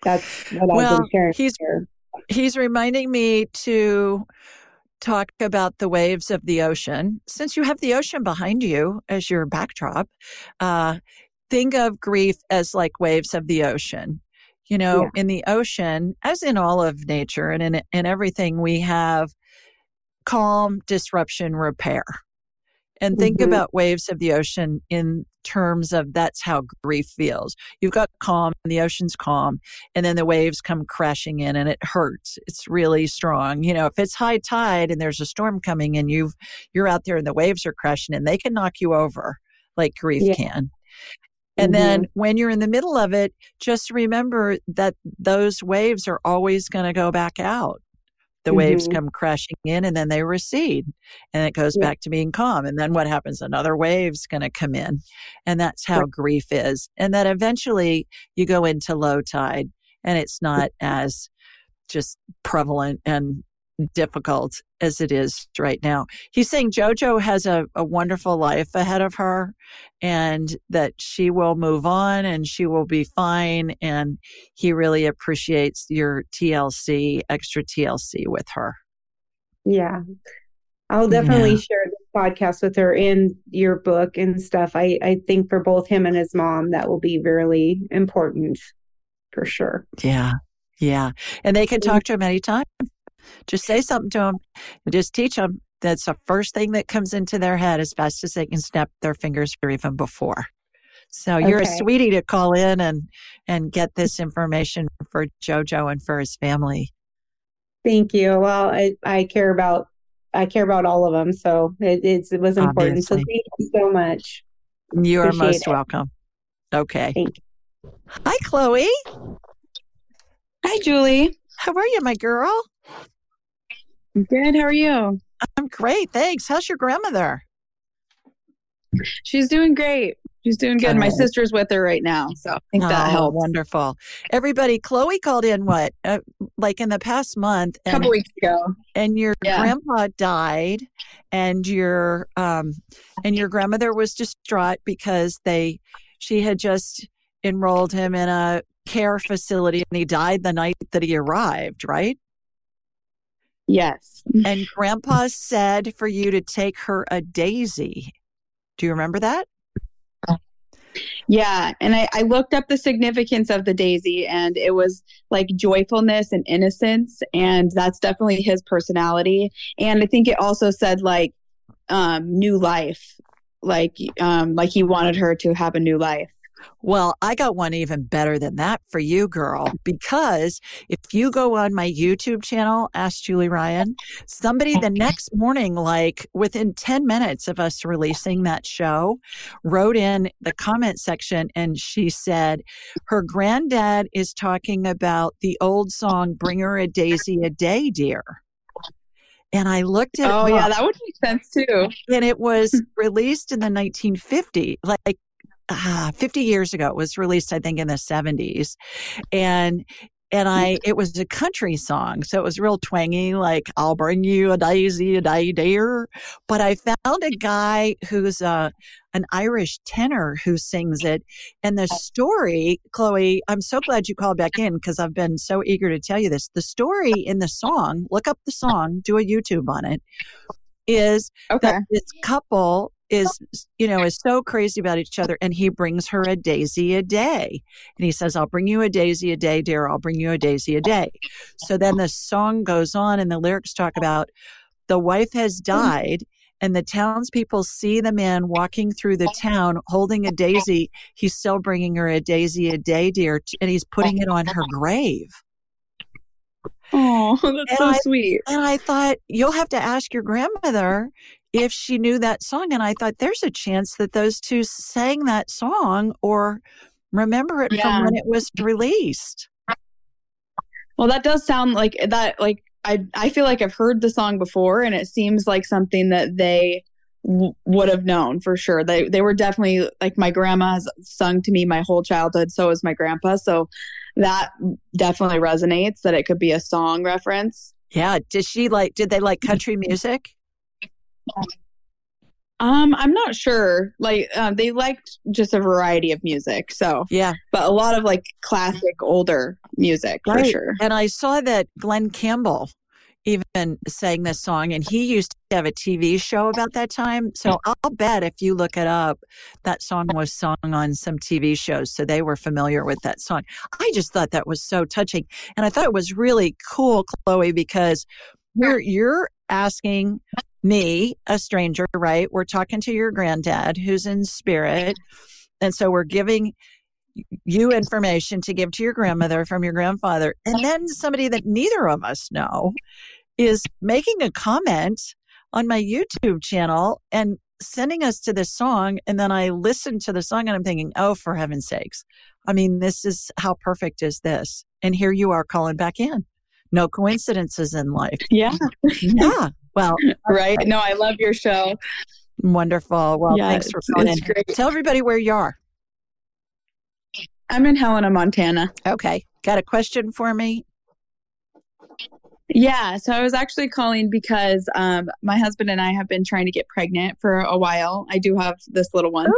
S6: that's what well, I've been sharing.
S2: He's here he's reminding me to talk about the waves of the ocean. Since you have the ocean behind you as your backdrop, uh, think of grief as like waves of the ocean. You know, yeah. in the ocean, as in all of nature and in, in everything, we have calm, disruption, repair. And think mm-hmm. about waves of the ocean in terms of that's how grief feels. You've got calm, and the ocean's calm, and then the waves come crashing in and it hurts. It's really strong. You know, if it's high tide and there's a storm coming and you've you're out there and the waves are crashing and they can knock you over like grief yeah. can. And mm-hmm. then when you're in the middle of it, just remember that those waves are always going to go back out. The mm-hmm. waves come crashing in and then they recede and it goes yeah. back to being calm. And then what happens? Another wave's going to come in. And that's how right. grief is. And then eventually you go into low tide and it's not as just prevalent and difficult as it is right now. He's saying JoJo has a, a wonderful life ahead of her and that she will move on and she will be fine. And he really appreciates your TLC, extra TLC with her.
S6: Yeah. I'll definitely yeah. share this podcast with her and your book and stuff. I, I think for both him and his mom, that will be really important for sure.
S2: Yeah. Yeah. And they can talk mm-hmm. to him anytime. Just say something to them and just teach them. That's the first thing that comes into their head as fast as they can snap their fingers or even before. So you're okay. a sweetie to call in and and get this information for Jojo and for his family.
S6: Thank you. Well, I, I care about I care about all of them, so it, it was important. Obviously. So thank you so much.
S2: You are most it. welcome. Okay. Hi, Chloe.
S7: Hi, Julie.
S2: How are you, my girl?
S7: Good. How are you?
S2: I'm great. Thanks. How's your grandmother?
S7: She's doing great. She's doing good. My sister's with her right now, so I think that oh, helps.
S2: Wonderful. Everybody, Chloe called in what, uh, like in the past month,
S7: a couple weeks ago,
S2: and your yeah. grandpa died, and your um, and your grandmother was distraught because they, she had just enrolled him in a care facility, and he died the night that he arrived. Right?
S7: Yes.
S2: And grandpa said for you to take her a daisy. Do you remember that?
S7: Yeah. And I, I looked up the significance of the daisy and it was like joyfulness and innocence. And that's definitely his personality. And I think it also said like um, new life, like um, like he wanted her to have a new life.
S2: Well, I got one even better than that for you, girl, because if you go on my YouTube channel, Ask Julie Ryan, somebody the next morning, like within 10 minutes of us releasing that show, wrote in the comment section and she said, her granddad is talking about the old song, Bring Her a Daisy a Day, Dear. And I looked at
S7: Oh, yeah, that would make sense too.
S2: And it was released in the 1950s, like uh, 50 years ago. It was released, I think, in the 70s. And and I it was a country song, so it was real twangy, like "I'll bring you a daisy, a day dear." But I found a guy who's a uh, an Irish tenor who sings it, and the story, Chloe, I'm so glad you called back in because I've been so eager to tell you this. The story in the song, look up the song, do a YouTube on it, is okay. that this couple is you know is so crazy about each other and he brings her a daisy a day. And he says i'll bring you a daisy a day dear i'll bring you a daisy a day. So then the song goes on and the lyrics talk about the wife has died and the townspeople see the man walking through the town holding a daisy. He's still bringing her a daisy a day dear and he's putting it on her grave.
S7: Oh, that's and so
S2: I,
S7: sweet.
S2: And I thought, you'll have to ask your grandmother if she knew that song. And I thought there's a chance that those two sang that song or remember it yeah. from when it was released.
S7: Well, that does sound like that. Like I, I feel like I've heard the song before, and it seems like something that they w- would have known for sure. They, they were definitely like my grandma has sung to me my whole childhood. So has my grandpa. So that definitely resonates. That it could be a song reference.
S2: Yeah. Did she like? Did they like mm-hmm. country music?
S7: Um, I'm not sure. Like, uh, they liked just a variety of music. So
S2: yeah,
S7: but a lot of like classic, older music right. for sure.
S2: And I saw that Glen Campbell even sang this song, and he used to have a TV show about that time. So I'll bet if you look it up, that song was sung on some TV shows. So they were familiar with that song. I just thought that was so touching, and I thought it was really cool, Chloe, because you're you're asking me, a stranger, right? We're talking to your granddad who's in spirit. And so we're giving you information to give to your grandmother from your grandfather. And then somebody that neither of us know is making a comment on my YouTube channel and sending us to this song. And then I listen to the song and I'm thinking, oh, for heaven's sakes. I mean, this is how perfect is this? And here you are calling back in No coincidences in life.
S7: Yeah.
S2: Yeah. Well,
S7: right. No, I love your show.
S2: Wonderful. Well, yeah, thanks for calling. Tell everybody where you are.
S7: I'm in Helena, Montana.
S2: Okay. Got a question for me?
S7: Yeah, so I was actually calling because um, my husband and I have been trying to get pregnant for a while. I do have this little one,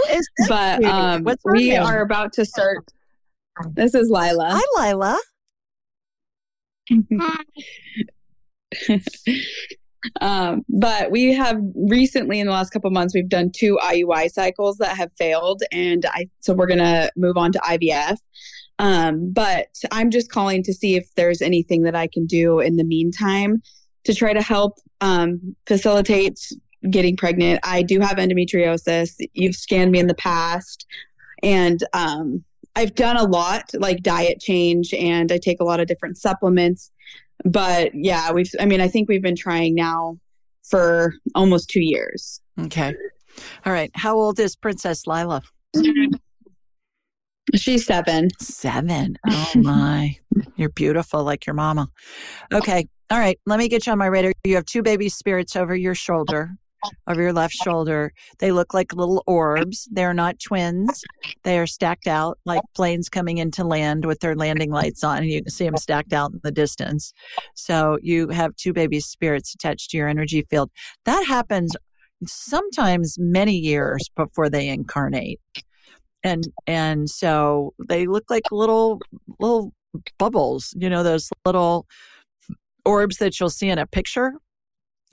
S7: but um, we name? are about to start. This is Lila.
S2: Hi, Lila.
S7: um, but we have recently, in the last couple months, we've done two IUI cycles that have failed, and I so we're gonna move on to IVF. Um, but I'm just calling to see if there's anything that I can do in the meantime to try to help um, facilitate getting pregnant. I do have endometriosis. You've scanned me in the past, and um, I've done a lot like diet change, and I take a lot of different supplements. But yeah, we've, I mean, I think we've been trying now for almost two years.
S2: Okay. All right. How old is Princess Lila?
S7: She's seven.
S2: Seven. Oh my. You're beautiful like your mama. Okay. All right. Let me get you on my radar. You have two baby spirits over your shoulder, over your left shoulder. They look like little orbs. They're not twins. They are stacked out like planes coming into land with their landing lights on, and you can see them stacked out in the distance. So you have two baby spirits attached to your energy field. That happens sometimes many years before they incarnate and and so they look like little little bubbles you know those little orbs that you'll see in a picture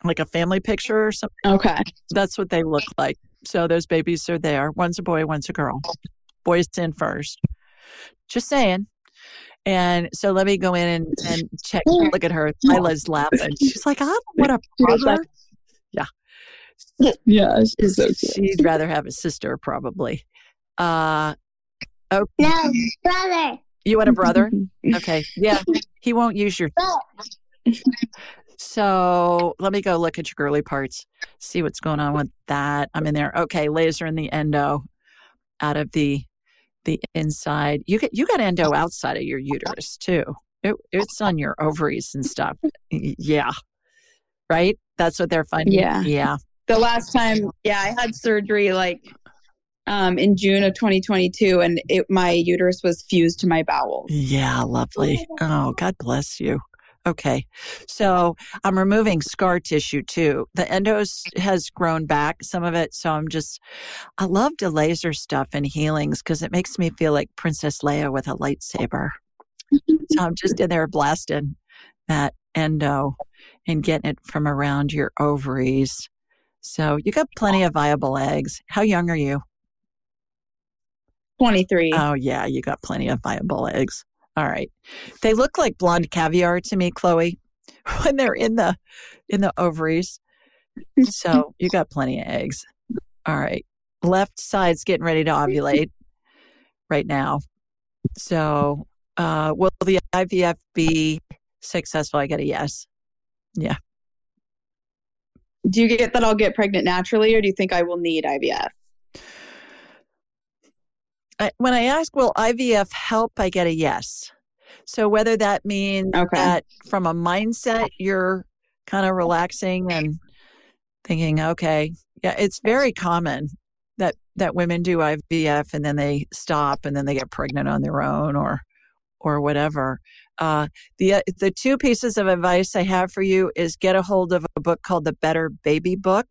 S2: like a family picture or something.
S7: Okay.
S2: That's what they look like. So those babies are there. One's a boy one's a girl. Boys in first. Just saying. And so let me go in and, and check look at her. Lila's laughing. She's like i don't want a brother yeah.
S7: Yeah she's so cute.
S2: she'd rather have a sister probably. Uh,
S8: oh, no, brother.
S2: You want a brother? okay. Yeah. He won't use your. So let me go look at your girly parts, see what's going on with that. I'm in there. Okay, laser in the endo out of the the inside. You get you got endo outside of your uterus too. It, it's on your ovaries and stuff. Yeah. Right? That's what they're finding.
S7: Yeah.
S2: Yeah.
S7: The last time, yeah, I had surgery like um, in June of 2022, and it, my uterus was fused to my bowels.
S2: Yeah, lovely. Oh, God bless you. Okay. So I'm removing scar tissue too. The endos has grown back, some of it. So I'm just, I love the laser stuff and healings because it makes me feel like Princess Leia with a lightsaber. so I'm just in there blasting that endo and getting it from around your ovaries. So you got plenty of viable eggs. How young are you?
S7: 23.
S2: Oh, yeah, you got plenty of viable eggs. All right. They look like blonde caviar to me, Chloe, when they're in the in the ovaries. So you got plenty of eggs. All right. Left side's getting ready to ovulate right now. So uh will the IVF be successful? I get a yes. Yeah.
S7: Do you get that I'll get pregnant naturally or do you think I will need IVF?
S2: I, when I ask, will IVF help? I get a yes. So whether that means okay. that from a mindset, you're kind of relaxing and thinking, okay, yeah, it's very common that that women do IVF and then they stop and then they get pregnant on their own or or whatever. Uh, the uh, the two pieces of advice I have for you is get a hold of a book called The Better Baby Book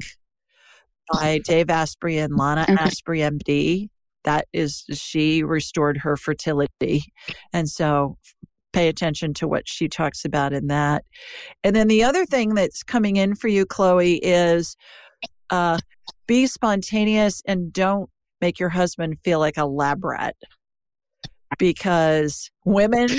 S2: by Dave Asprey and Lana okay. Asprey, MD that is she restored her fertility. And so pay attention to what she talks about in that. And then the other thing that's coming in for you chloe is uh, be spontaneous and don't make your husband feel like a lab rat. Because women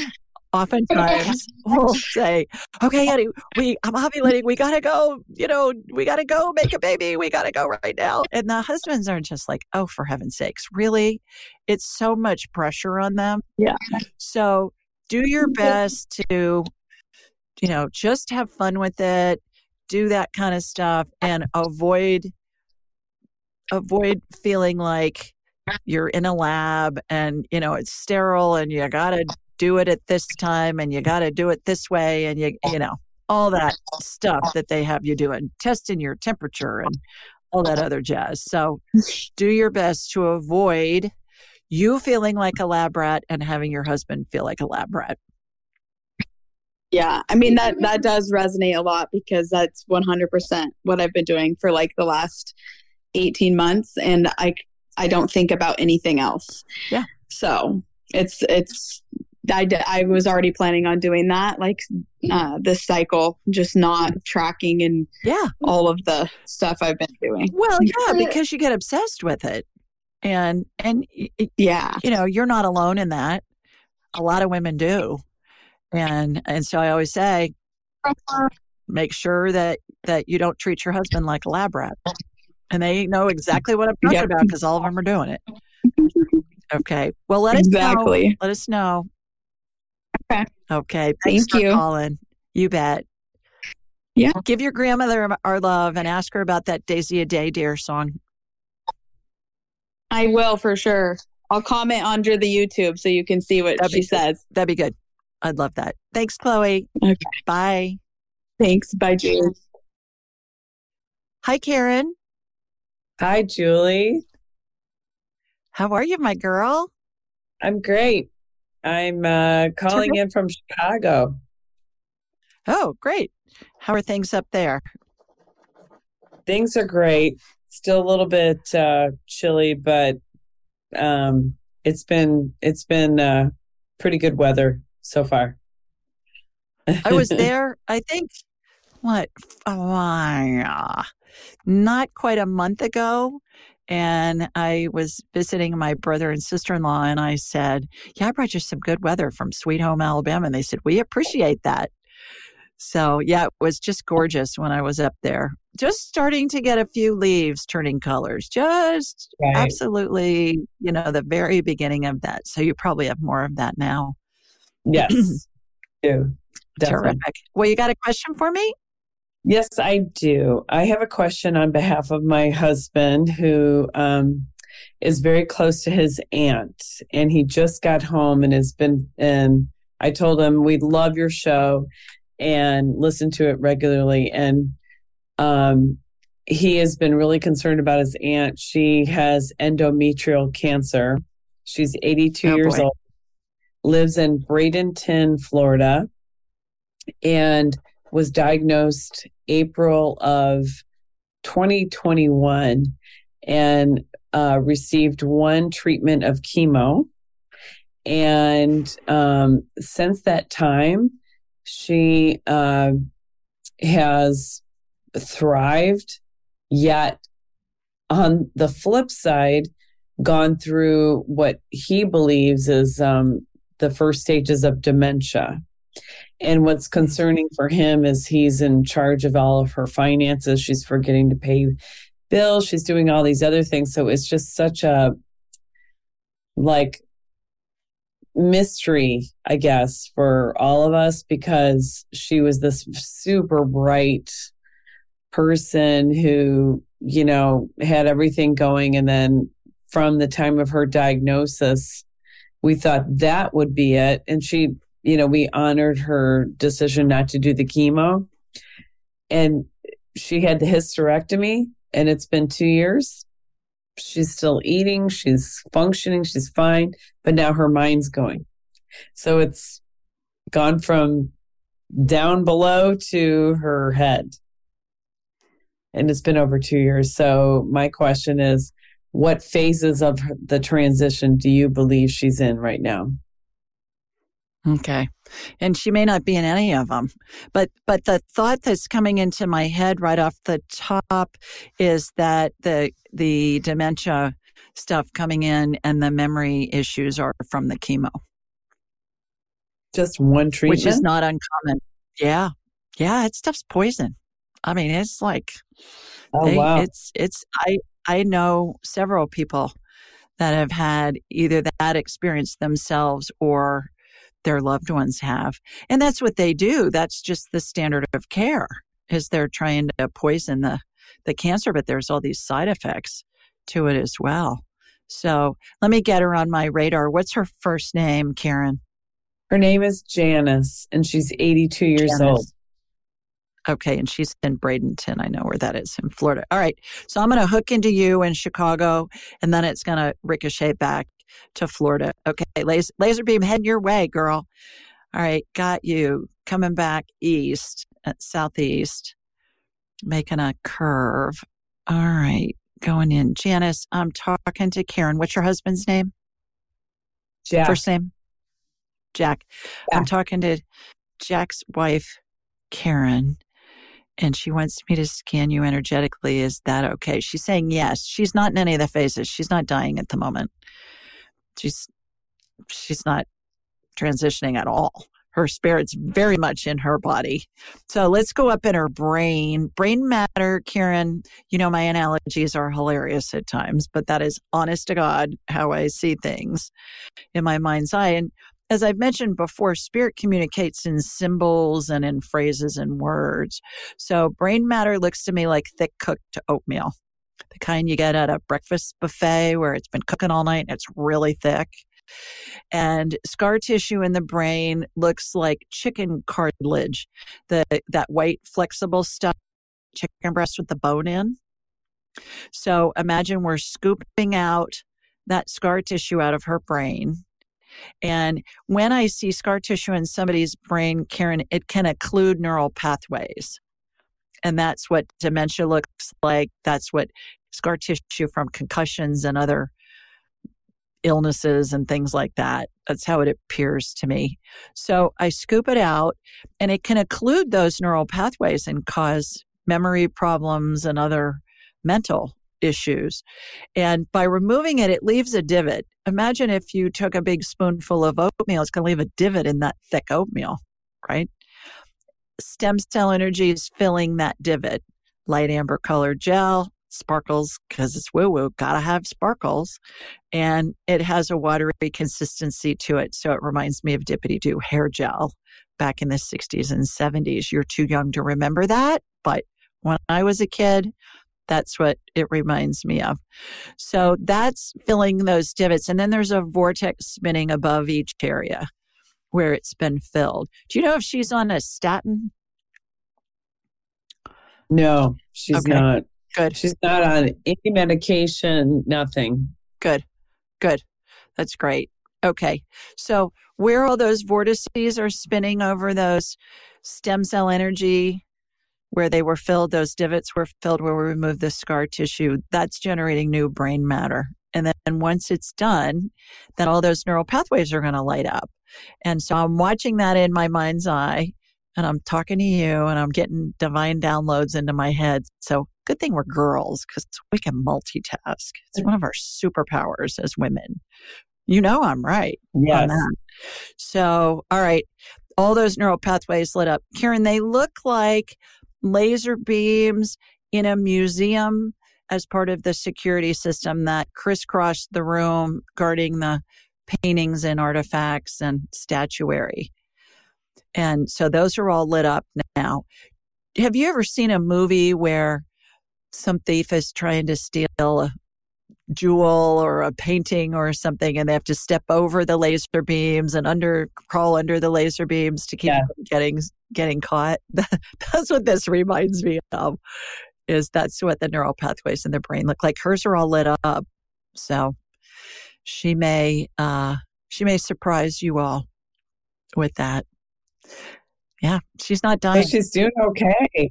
S2: oftentimes will say, "Okay, oh. Eddie, we I'm ovulating. We gotta go. You know, we gotta go make a baby. We gotta go right now." And the husbands are just like, "Oh, for heaven's sakes, really? It's so much pressure on them."
S7: Yeah.
S2: So do your mm-hmm. best to, you know, just have fun with it. Do that kind of stuff and avoid avoid feeling like you're in a lab and you know it's sterile and you gotta do it at this time and you got to do it this way and you you know all that stuff that they have you doing testing your temperature and all that other jazz. So do your best to avoid you feeling like a lab rat and having your husband feel like a lab rat.
S7: Yeah i mean that that does resonate a lot because that's 100% what i've been doing for like the last 18 months and i i don't think about anything else.
S2: Yeah.
S7: So it's it's I, I was already planning on doing that like uh, this cycle just not tracking and
S2: yeah.
S7: all of the stuff i've been doing.
S2: Well yeah because you get obsessed with it. And and
S7: yeah.
S2: you know you're not alone in that. A lot of women do. And and so i always say make sure that that you don't treat your husband like a lab rat. And they know exactly what i'm talking yep. about because all of them are doing it. Okay. Well let
S7: exactly.
S2: us know. Let us know
S7: Okay.
S2: Okay. Thanks
S7: Thank you.
S2: calling. You bet.
S7: Yeah.
S2: Give your grandmother our love and ask her about that Daisy a Day Dear song.
S7: I will for sure. I'll comment under the YouTube so you can see what
S2: That'd
S7: she says.
S2: That'd be good. I'd love that. Thanks, Chloe.
S7: Okay.
S2: Bye.
S7: Thanks. Bye, Julie.
S2: Hi, Karen.
S9: Hi, Julie.
S2: How are you, my girl?
S9: I'm great. I'm uh, calling in from Chicago.
S2: Oh, great. How are things up there?
S9: Things are great. Still a little bit uh, chilly, but um, it's been it's been uh, pretty good weather so far.
S2: I was there. I think what uh, not quite a month ago, and I was visiting my brother and sister in law, and I said, Yeah, I brought you some good weather from Sweet Home, Alabama. And they said, We appreciate that. So, yeah, it was just gorgeous when I was up there. Just starting to get a few leaves turning colors, just right. absolutely, you know, the very beginning of that. So, you probably have more of that now.
S9: Yes. do.
S2: Terrific. Well, you got a question for me?
S9: Yes, I do. I have a question on behalf of my husband who um, is very close to his aunt, and he just got home and has been. And I told him we love your show and listen to it regularly. And um, he has been really concerned about his aunt. She has endometrial cancer. She's 82 oh, years boy. old, lives in Bradenton, Florida, and was diagnosed April of 2021 and uh, received one treatment of chemo. And um, since that time, she uh, has thrived, yet on the flip side, gone through what he believes is um, the first stages of dementia. And what's concerning for him is he's in charge of all of her finances. She's forgetting to pay bills. She's doing all these other things. So it's just such a like mystery, I guess, for all of us because she was this super bright person who, you know, had everything going. And then from the time of her diagnosis, we thought that would be it. And she you know, we honored her decision not to do the chemo. And she had the hysterectomy, and it's been two years. She's still eating, she's functioning, she's fine, but now her mind's going. So it's gone from down below to her head. And it's been over two years. So my question is what phases of the transition do you believe she's in right now?
S2: Okay. And she may not be in any of them. But but the thought that's coming into my head right off the top is that the the dementia stuff coming in and the memory issues are from the chemo.
S9: Just one treatment.
S2: Which is not uncommon. Yeah. Yeah, it stuff's poison. I mean, it's like
S9: oh, they, wow.
S2: it's it's I I know several people that have had either that experience themselves or their loved ones have. And that's what they do. That's just the standard of care is they're trying to poison the, the cancer, but there's all these side effects to it as well. So let me get her on my radar. What's her first name, Karen?
S9: Her name is Janice, and she's 82 years
S2: Janice.
S9: old.
S2: Okay, and she's in Bradenton. I know where that is in Florida. All right, so I'm going to hook into you in Chicago, and then it's going to ricochet back to Florida. Okay, laser, laser beam heading your way, girl. All right, got you coming back east, uh, southeast, making a curve. All right, going in. Janice, I'm talking to Karen. What's your husband's name?
S9: Jack.
S2: First name? Jack. I'm talking to Jack's wife, Karen, and she wants me to scan you energetically. Is that okay? She's saying yes. She's not in any of the phases. She's not dying at the moment. She's she's not transitioning at all. Her spirit's very much in her body. So let's go up in her brain. Brain matter, Karen. You know, my analogies are hilarious at times, but that is honest to God how I see things in my mind's eye. And as I've mentioned before, spirit communicates in symbols and in phrases and words. So brain matter looks to me like thick cooked oatmeal, the kind you get at a breakfast buffet where it's been cooking all night and it's really thick. And scar tissue in the brain looks like chicken cartilage, the that white flexible stuff, chicken breast with the bone in. So imagine we're scooping out that scar tissue out of her brain. And when I see scar tissue in somebody's brain, Karen, it can occlude neural pathways. And that's what dementia looks like. That's what scar tissue from concussions and other illnesses and things like that. That's how it appears to me. So I scoop it out and it can occlude those neural pathways and cause memory problems and other mental issues. And by removing it, it leaves a divot. Imagine if you took a big spoonful of oatmeal, it's going to leave a divot in that thick oatmeal, right? Stem cell energy is filling that divot. Light amber colored gel, sparkles because it's woo woo, gotta have sparkles. And it has a watery consistency to it. So it reminds me of Dippity Doo hair gel back in the 60s and 70s. You're too young to remember that. But when I was a kid, that's what it reminds me of. So that's filling those divots. And then there's a vortex spinning above each area where it's been filled. Do you know if she's on a statin?
S9: No, she's
S2: Okay.
S9: not.
S2: Good.
S9: She's not on any medication, nothing.
S2: Good. Good. That's great. Okay. So where all those vortices are spinning over those stem cell energy where they were filled, those divots were filled where we removed the scar tissue, that's generating new brain matter. And then once it's done, then all those neural pathways are going to light up. And so I'm watching that in my mind's eye and I'm talking to you and I'm getting divine downloads into my head. So good thing we're girls because we can multitask. It's one of our superpowers as women. You know, I'm right
S9: Yes.
S2: So, all right, all those neural pathways lit up. Karen, they look like laser beams in a museum as part of the security system that crisscrossed the room, guarding the paintings and artifacts and statuary. And so those are all lit up now. Have you ever seen a movie where some thief is trying to steal a jewel or a painting or something and they have to step over the laser beams and under crawl under the laser beams to keep
S9: Yeah.
S2: getting getting caught that's what this reminds me of is that's what the neural pathways in the brain look like hers are all lit up so she may uh she may surprise you all with that yeah she's not dying
S9: she's doing okay.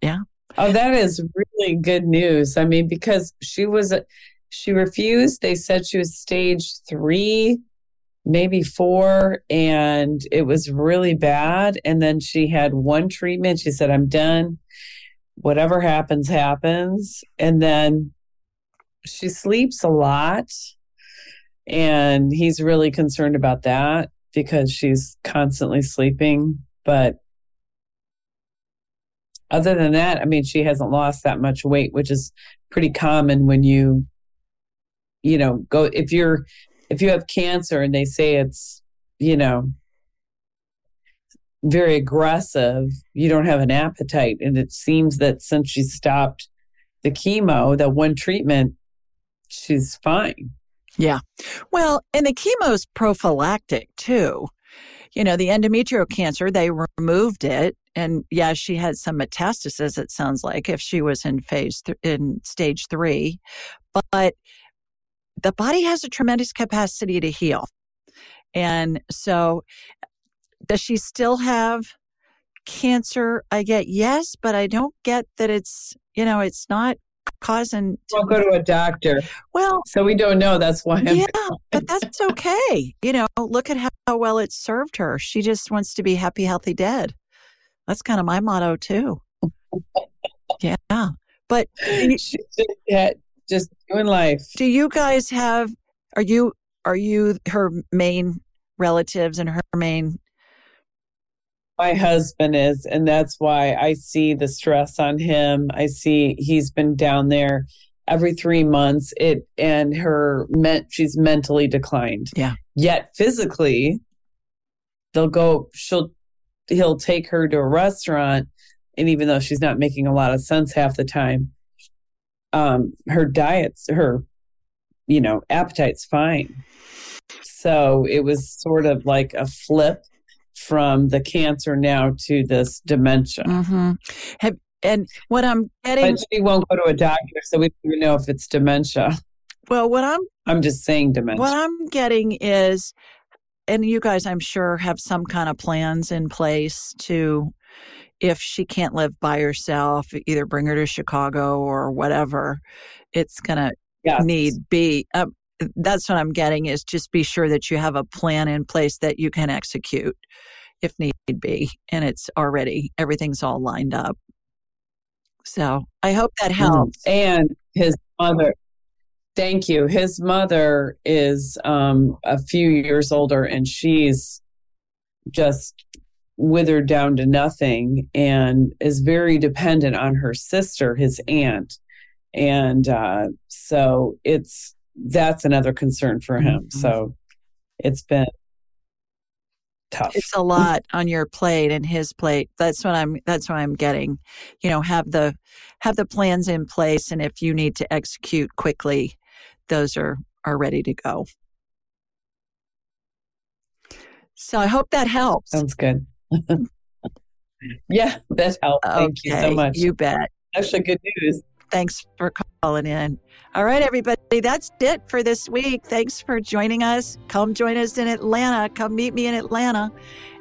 S2: Yeah.
S9: Oh, that is really good news. I mean, because she was, she refused. They said she was stage three, maybe four, and it was really bad. And then she had one treatment. She said, I'm done. Whatever happens, happens. And then she sleeps a lot. And he's really concerned about that because she's constantly sleeping. But other than that, I mean, she hasn't lost that much weight, which is pretty common when you, you know, go if you're if you have cancer and they say it's, you know, very aggressive, you don't have an appetite. And it seems that since she stopped the chemo, that one treatment, she's fine. Yeah.
S2: Well, and the chemo's prophylactic too. you know, the endometrial cancer, they removed it. And yeah, she had some metastasis, it sounds like, if she was in phase, th- in stage three. But the body has a tremendous capacity to heal. And so, does she still have cancer? I get yes, but I don't get that it's, you know, it's not causing.
S9: Don't go to a doctor.
S2: Well,
S9: so we don't know. That's why. I'm
S2: yeah, but that's okay. You know, look at how, well it served her. She just wants to be happy, healthy, dead. That's kind of my motto too. yeah, but
S9: just, yeah, just doing life.
S2: Do you guys have? Are you are you her main relatives and her main
S9: my husband is and that's why i see the stress on him. I see he's been down there every three months. It and her meant she's mentally declined.
S2: Yeah.
S9: Yet physically they'll go she'll he'll take her to a restaurant and even though she's not making a lot of sense half the time um her diet's her you know appetite's fine. So it was sort of like a flip from the cancer now to this dementia.
S2: Mm-hmm. Have, and what I'm getting,
S9: but she won't go to a doctor, so we don't even know if it's dementia.
S2: Well, what I'm,
S9: I'm just saying dementia.
S2: What I'm getting is, and you guys, I'm sure, have some kind of plans in place to, if she can't live by herself, either bring her to Chicago or whatever. It's gonna yes. need be. Uh, that's what I'm getting is just be sure that you have a plan in place that you can execute if need be. And it's already, everything's all lined up. So I hope that mm-hmm. helps.
S9: And his mother, thank you. His mother is um, a few years older and she's just withered down to nothing and is very dependent on her sister, his aunt. And uh, so it's, that's another concern for him. Mm-hmm. So it's been tough.
S2: It's a lot on your plate and his plate. That's what I'm that's what I'm getting. You know, have the have the plans in place and if you need to execute quickly, those are are ready to go. So I hope that helps.
S9: Sounds good. yeah, that helped. Thank okay, you so much.
S2: You bet.
S9: Actually good news.
S2: Thanks for calling in. All right, everybody, that's it for this week. Thanks for joining us. Come join us in Atlanta. Come meet me in Atlanta.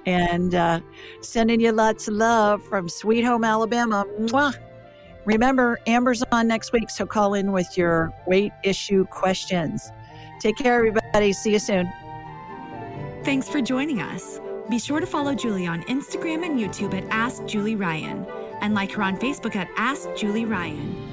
S2: And uh, sending you lots of love from Sweet Home, Alabama. Mwah. Remember, Amber's on next week, so call in with your weight issue questions. Take care, everybody. See you soon.
S1: Thanks for joining us. Be sure to follow Julie on Instagram and YouTube at Ask Julie Ryan and like her on Facebook at Ask Julie Ryan.